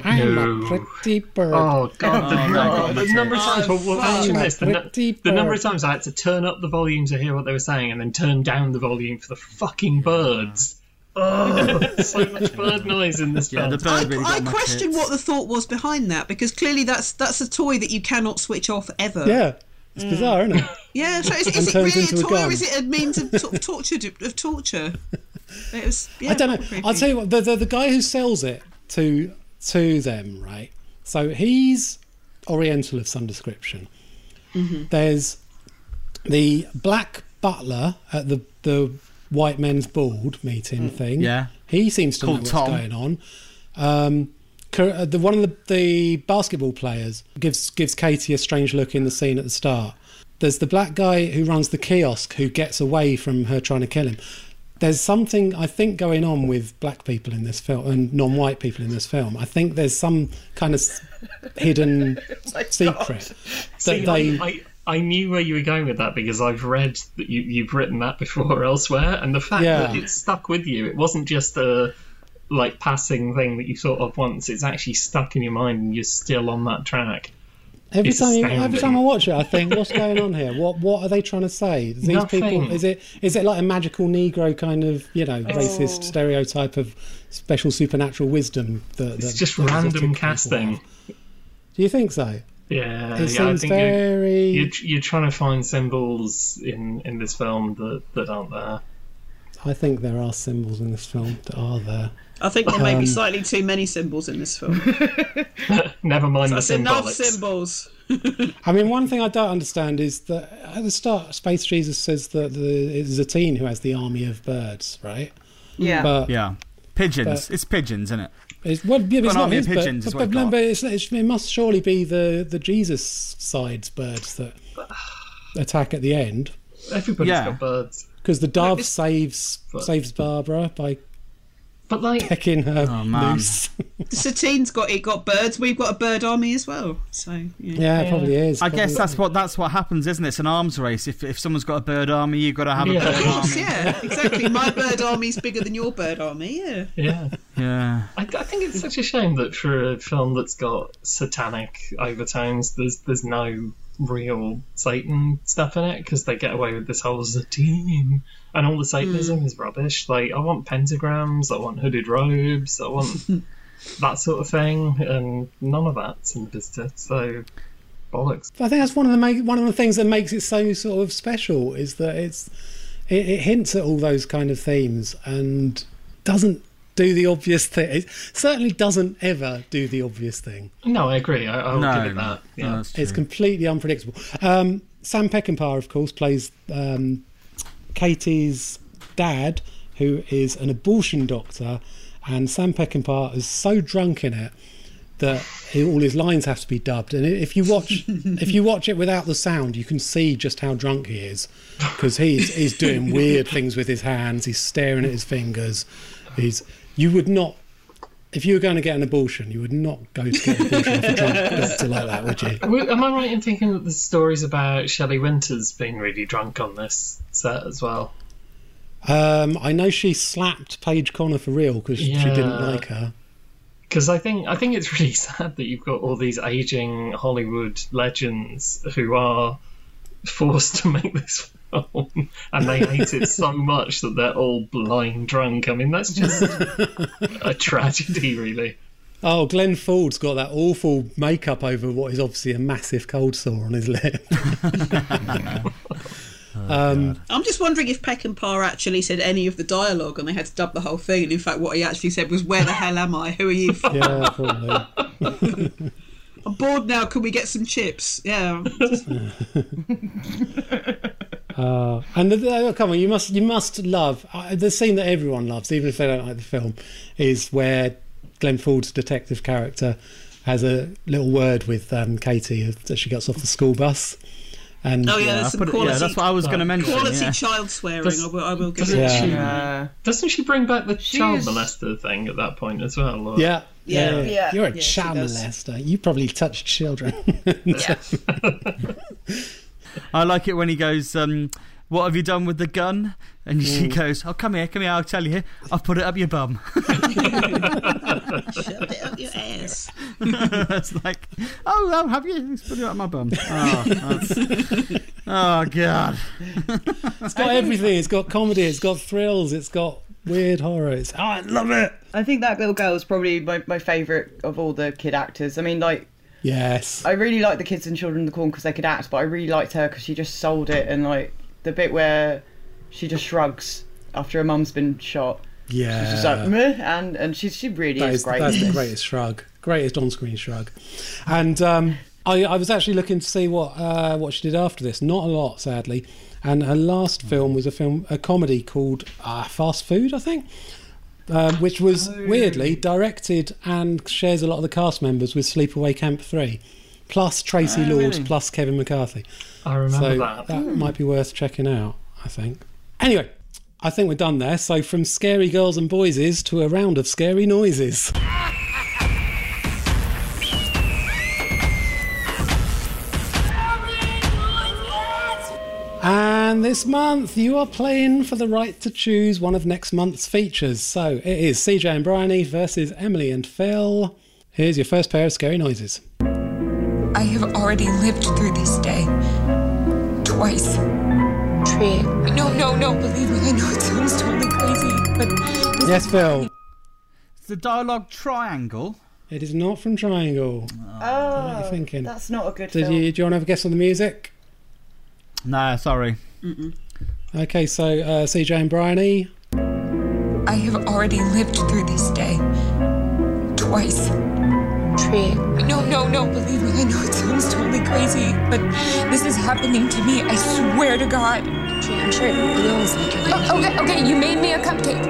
I'm No. a pretty bird. Oh god, the, Oh, no, my God, the number of times Oh, we'll, we'll fuck. mention this. The, nu- the number of times I had to turn up the volume to hear what they were saying, and then turn down the volume for the fucking birds. Oh, so much bird noise in this Yeah, film. the bird really I got my question tits. what the thought was behind that because clearly that's that's a toy that you cannot switch off ever. Yeah, it's bizarre, isn't it? Yeah, so is, is it really a into a toy or is it a means of t- torture? Of torture? It was. Yeah, I don't know. creepy. I'll tell you what. The, the the guy who sells it to to them, right? So he's Oriental of some description. Mm-hmm. There's the black butler at the the white men's board meeting thing. Yeah. he seems to know what's Tom. going on. Um, uh, the one of the, the basketball players gives gives Katie a strange look in the scene at the start. There's the black guy who runs the kiosk who gets away from her trying to kill him. There's something I think going on with black people in this film and non-white people in this film. I think there's some kind of hidden secret that they. I, knew where you were going with that because I've read that you, you've written that before elsewhere, and the fact Yeah. that it stuck with you, it wasn't just a like passing thing that you thought of once. It's actually stuck in your mind, and you're still on that track. Every It's time, you, every time I watch it, I think, "What's going on here? What what are they trying to say? These Nothing. people is it is it like a magical Negro kind of you know racist stereotype of special supernatural wisdom? That, It's just that random casting. Do you think so? Yeah, It yeah. I seems think you, very. you're, you're trying to find symbols in in this film that that aren't there. I think there are symbols in this film that are there. I think there may Um, be slightly too many symbols in this film. Never mind the That's enough symbols. I mean, one thing I don't understand is that at the start, Space Jesus says that the, it's Zatine who has the army of birds, right? Yeah. But Yeah. Pigeons. But- it's pigeons, isn't it? It's, well, yeah, but it's Got an not his bird- pigeons is but, but, it but it's, it's, it must surely be the, the Jesus side's birds that attack at the end. Everybody's Yeah. got birds, Because the dove this- saves but- saves Barbara by but like pecking her Oh, man. loose. Satine's got it got birds. We've got a bird army as well. So yeah. yeah, it probably is. I guess that's what that's what happens, isn't it? It's an arms race. If if someone's got a bird army, you've got to have a bird Of course, army. yeah, exactly. My bird army's bigger than your bird army. Yeah. yeah. Yeah. I, I think it's such a shame that for a film that's got satanic overtones, there's there's no real Satan stuff in it because they get away with this whole Zatine and all the Satanism hmm. is rubbish. Like I want pentagrams, I want hooded robes, I want that sort of thing, and none of that's in the visitor. So bollocks. I think that's one of the make, one of the things that makes it so sort of special is that it's it, it hints at all those kind of themes and doesn't do the obvious thing. It certainly doesn't ever do the obvious thing. No, I agree. I, I'll No, give it no, that. Yeah. no, that's true. It's completely unpredictable. Um, Sam Peckinpah, of course, plays um, Katie's dad, who is an abortion doctor, and Sam Peckinpah is so drunk in it that he- all his lines have to be dubbed. And if you watch, if you watch it without the sound, you can see just how drunk he is because he's he's doing weird things with his hands. He's staring at his fingers. He's you would not. If you were going to get an abortion, you would not go to get an abortion off a drunk doctor like that, would you? Am I right in thinking that the story's about Shelley Winters being really drunk on this set as well? Um, I know she slapped Paige Conner for real because she didn't like her. Because I think I think it's really sad that you've got all these aging Hollywood legends who are forced to make this film, and they hate it so much that they're all blind drunk. I mean, that's just a tragedy, really. Oh, Glenn Ford's got that awful makeup over what is obviously a massive cold sore on his lip. um, I'm just wondering if Peckinpah actually said any of the dialogue and they had to dub the whole thing. And in fact, what he actually said was, "Where the hell am I? Who are you?" from?" yeah, probably. I'm bored now. Can we get some chips? Yeah. Uh, and the, oh, come on, you must you must love uh, the scene that everyone loves, even if they don't like the film, is where Glenn Ford's detective character has a little word with um, Katie as she gets off the school bus, And Oh yeah, Yeah, there's some put it- quality. yeah, that's what I was going to mention. Quality yeah. child swearing. Does- I will, I will give Doesn't she? Yeah. Doesn't she bring back the child She's- molester thing at that point as well? or- yeah, Yeah, yeah, You're a yeah, child molester. You probably touched children. I like it when he goes, um, "What have you done with the gun?" And she goes, "Oh, come here, come here. I'll tell you. I've put it up your bum." Shove it up your ass. it's like, "Oh, oh, have you? He's put it up my bum." Oh, oh God. It's got everything. It's got comedy. It's got thrills. It's got weird horrors. Oh, I love it. I think that little girl is probably my, my favourite of all the kid actors. I mean, like, Yes. I really liked the kids and Children in the Corn because they could act, but I really liked her because she just sold it. And, like, the bit where she just shrugs after her mum's been shot. Yeah. She's just like, Meh, and, and she, she really That is is, great. that's the greatest shrug, greatest on-screen shrug. And um, I, I was actually looking to see what uh, what she did after this. Not a lot, sadly. And her last film was a film, a comedy called uh, Fast Food, I think, um, which was weirdly directed and shares a lot of the cast members with Sleepaway Camp Three, plus Tracy Oh, Lord, really? plus Kevin McCarthy. I remember so that. that might be worth checking out. I think. Anyway, I think we're done there. So from scary girls and boyses to a round of scary noises. And this month you are playing for the right to choose one of next month's features. So it is CJ and Bryony versus Emily and Phil. Here's your first pair of scary noises. I have already lived through this day. Twice. Tree. No, no, no, believe me, I know it sounds totally crazy, but Yes, Phil. It's the dialogue triangle. It is not from Triangle. Oh, oh What are you thinking? that's not a good Did film. you, do you want to have a guess on the music? No, sorry. Okay, so uh, CJ and Bryony. I have already lived through this day. Twice. Tree. No, no, no, believe me, I know it sounds totally crazy, but this is happening to me, I swear to God. Tree, I'm sure it feels like it. Oh, okay, okay, you made me a cupcake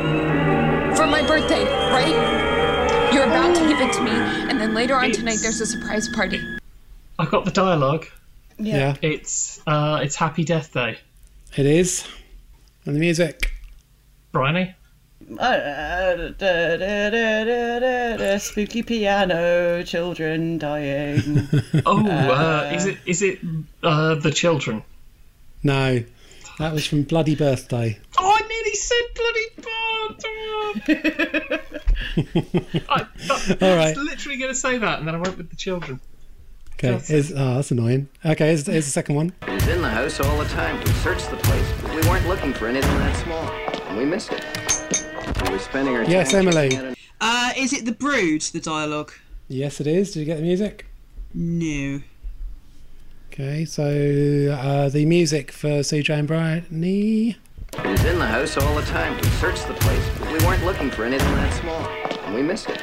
for my birthday, right? You're about to give it to me, and then later on tonight there's a surprise party. I got the dialogue. Yeah. It's uh, it's Happy Death Day. It is. And the music. Bryony? Uh, da, da, da, da, da, da, spooky piano, children dying. Oh, uh, is it is it uh, the children? No, that was from Bloody Birthday. Oh, I nearly said bloody Birthday. I, that, All I was literally going to say that, and then I went with the children. Okay, That's- here's, oh, that's annoying. Okay, here's, here's the second one. He was in the house all the time. We searched the place, but we weren't looking for anything that small, and we missed it. We were spending our time. Yes, Emily. an- Uh, is it the Brood? The dialogue? Yes, it is. Did you get the music? No. Okay, so uh, the music for CJ and Bryony. He was in the house all the time. We searched the place, but we weren't looking for anything that small, and we missed it.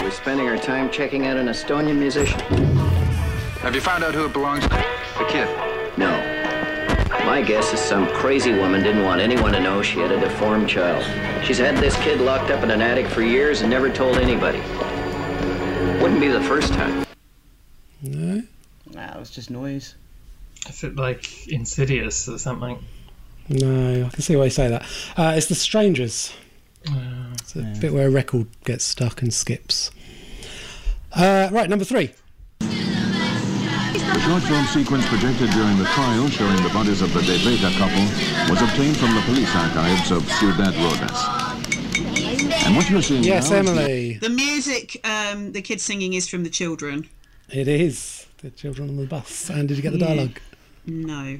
We were spending our time checking out an Estonian musician. Have you found out who it belongs to? The kid. No. My guess is some crazy woman didn't want anyone to know she had a deformed child. She's had this kid locked up in an attic for years and never told anybody. Wouldn't be the first time. No. Nah, it was just noise. Is it like Insidious or something? No, I can see why you say that. Uh, it's The Strangers. Uh, It's a bit where a record gets stuck and skips. Uh, right, number three. A short film sequence projected during the trial showing the bodies of the De Vega couple was obtained from the police archives of Ciudad Rodas. And what you're seeing Yes, now is the- Emily. The music, um, the kids singing is from the children. It is. The children on the bus. And did you get the Yeah. dialogue? No.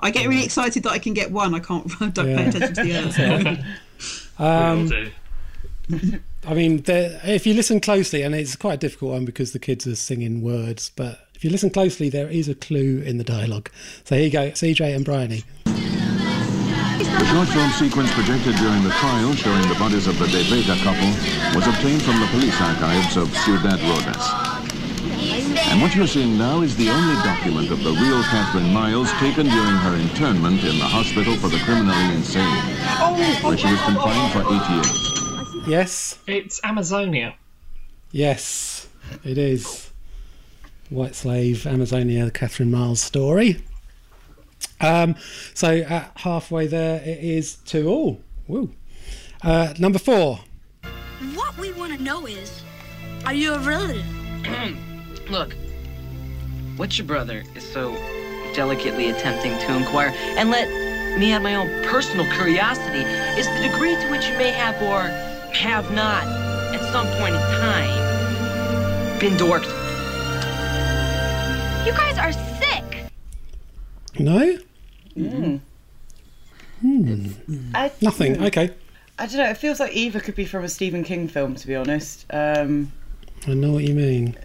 I get really excited that I can get one. I can't. I don't pay attention to the That's other. right. we all Um. I mean, if you listen closely, and it's quite a difficult one because the kids are singing words, but if you listen closely, there is a clue in the dialogue. So here you go, CJ and Bryony. The short film sequence projected during the trial showing the bodies of the De Vega couple was obtained from the police archives of Ciudad Rodas. And what you're seeing now is the only document of the real Catherine Miles taken during her internment in the hospital for the criminally insane, where she was confined for eight years. Yes, It's Amazonia. yes, it is. White Slave, Amazonia, Catherine Miles story. Um, so at halfway there, it is two all. Woo. Uh, number four. What we want to know is, are you a relative? Look, what your brother is so delicately attempting to inquire, and let me add my own personal curiosity, is the degree to which you may have or have not, at some point in time, been dorked. You guys are sick. No? Mm. Hmm. I- Nothing. Okay. I don't know. It feels like either could be from a Stephen King film, to be honest. Um, I know what you mean.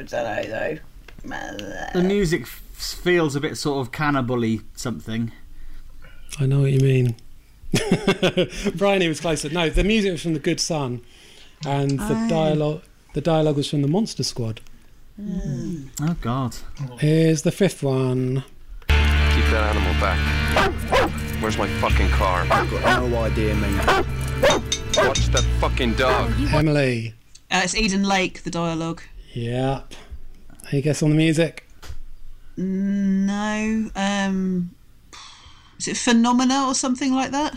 I don't know though. The music f- feels a bit sort of cannibally something. I know what you mean. Bryony was closer. No, the music was from The Good Son, and the Oh. dialogue. The dialogue was from the Monster Squad. Oh God. Here's the fifth one. Keep that animal back. Where's my fucking car? I've got no idea, mate. Watch that fucking dog. Emily. Uh, it's Eden Lake, the dialogue. Yep. Any guess on the music? No. Um, is it Phenomena or something like that?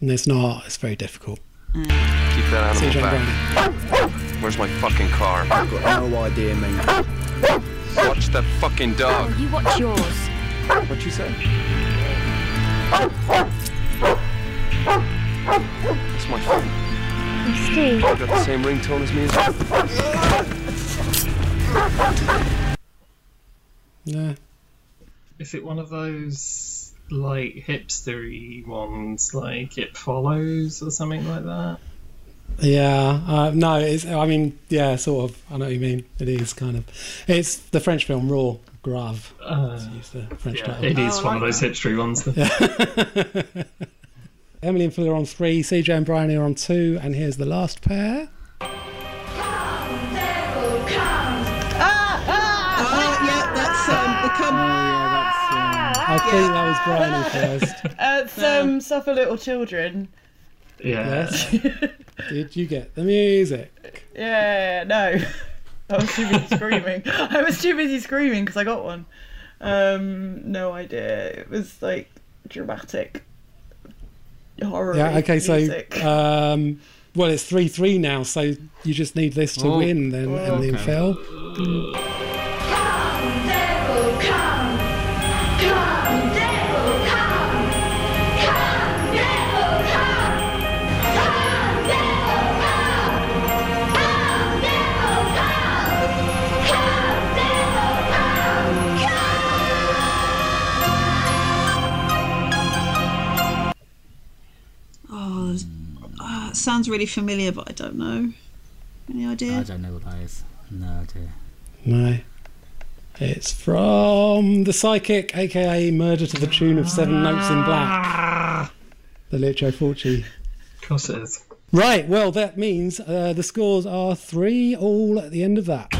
No, it's not. It's very difficult. Keep that animal CJ back. Where's my fucking car? I've got no idea, mate. Watch that fucking dog. You watch yours. What'd you say? It's my phone. Steve. Got the same ringtone as me. Yeah. Is it one of those like hipstery ones, like It Follows or something like that? Yeah. Uh, no, it's. I mean, yeah, sort of. I know what you mean. It is kind of. It's the French film Raw Grave. Uh, to the French yeah, title. it is one of those hipstery ones. Then. Emily and Phil are on three. CJ and Bryony are on two. And here's the last pair. Oh, yeah, that's um, the come. I think that was Bryony who first. It's um, Suffer Little Children. Yeah. Yes. Did you get the music? Yeah, no. I was too busy screaming. I was too busy screaming because I got one. Um, no idea. It was like dramatic horror. Yeah. Okay. music. So, um, well, it's three three now. So you just need this to Oh. win. Then Oh, Emily and okay. Phil. Oh, it sounds really familiar, but I don't know. Any idea? I don't know what that is. No idea. No. It's from the psychic, aka Murder to the Tune of Seven Notes in Black. The Lucio Fulci. Of course it is. Right, well, that means uh, the scores are three all at the end of that.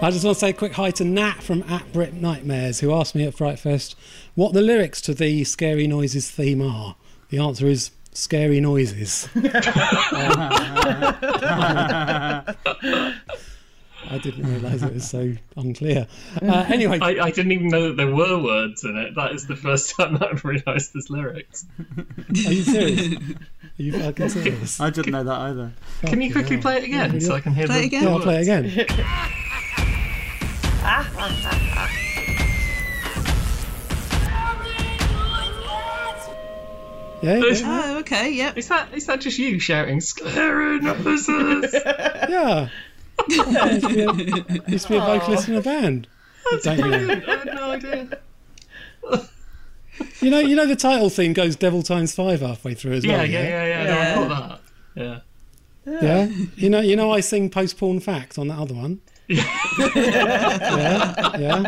I just want to say a quick hi to Nat from at Brit Nightmares, who asked me at Fright Fest what the lyrics to the Scary Noises theme are. The answer is Scary Noises. I didn't realise it was so unclear. Uh, anyway, I, I didn't even know that there were words in it. That is the first time I've realised there's lyrics. are you serious? Are you fucking serious? I didn't know that either. Can you quickly play it again so I can hear Play the, it again? Yeah, I'll play it again. Yeah, yeah, Oh, okay, yep. Is that is that just you shouting "Scary noises"? yeah. used, to be a, used to be a vocalist in a band. Don't you? I had no idea. You know, you know the title theme goes "Devil Times Five halfway through as Yeah, well. yeah, yeah, yeah. Yeah. No, I got that. Yeah. Yeah. You know, you know, I sing post porn fact on that other one. Yeah, yeah.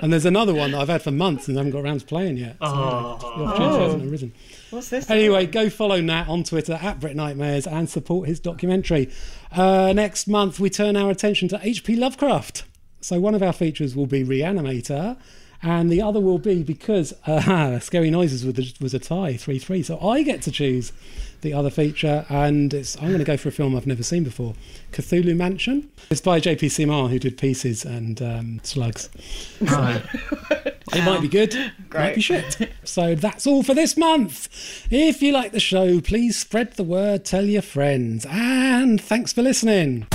And there's another one that I've had for months and I haven't got around to playing yet. So Oh. the opportunity hasn't arisen. What's this? Anyway, go follow Nat on Twitter at Brit Nightmares and support his documentary. Uh, next month, we turn our attention to H.P. Lovecraft. So, one of our features will be Reanimator, and the other will be because uh, Scary Noises was a, was a tie, 3 3. So I get to choose the other feature, and it's I'm going to go for a film I've never seen before Cthulhu Mansion. It's by JP Simón, who did Pieces and um, Slugs. Right. It might be good, Great. might be shit. So that's all for this month. If you like the show, please spread the word, tell your friends, and thanks for listening.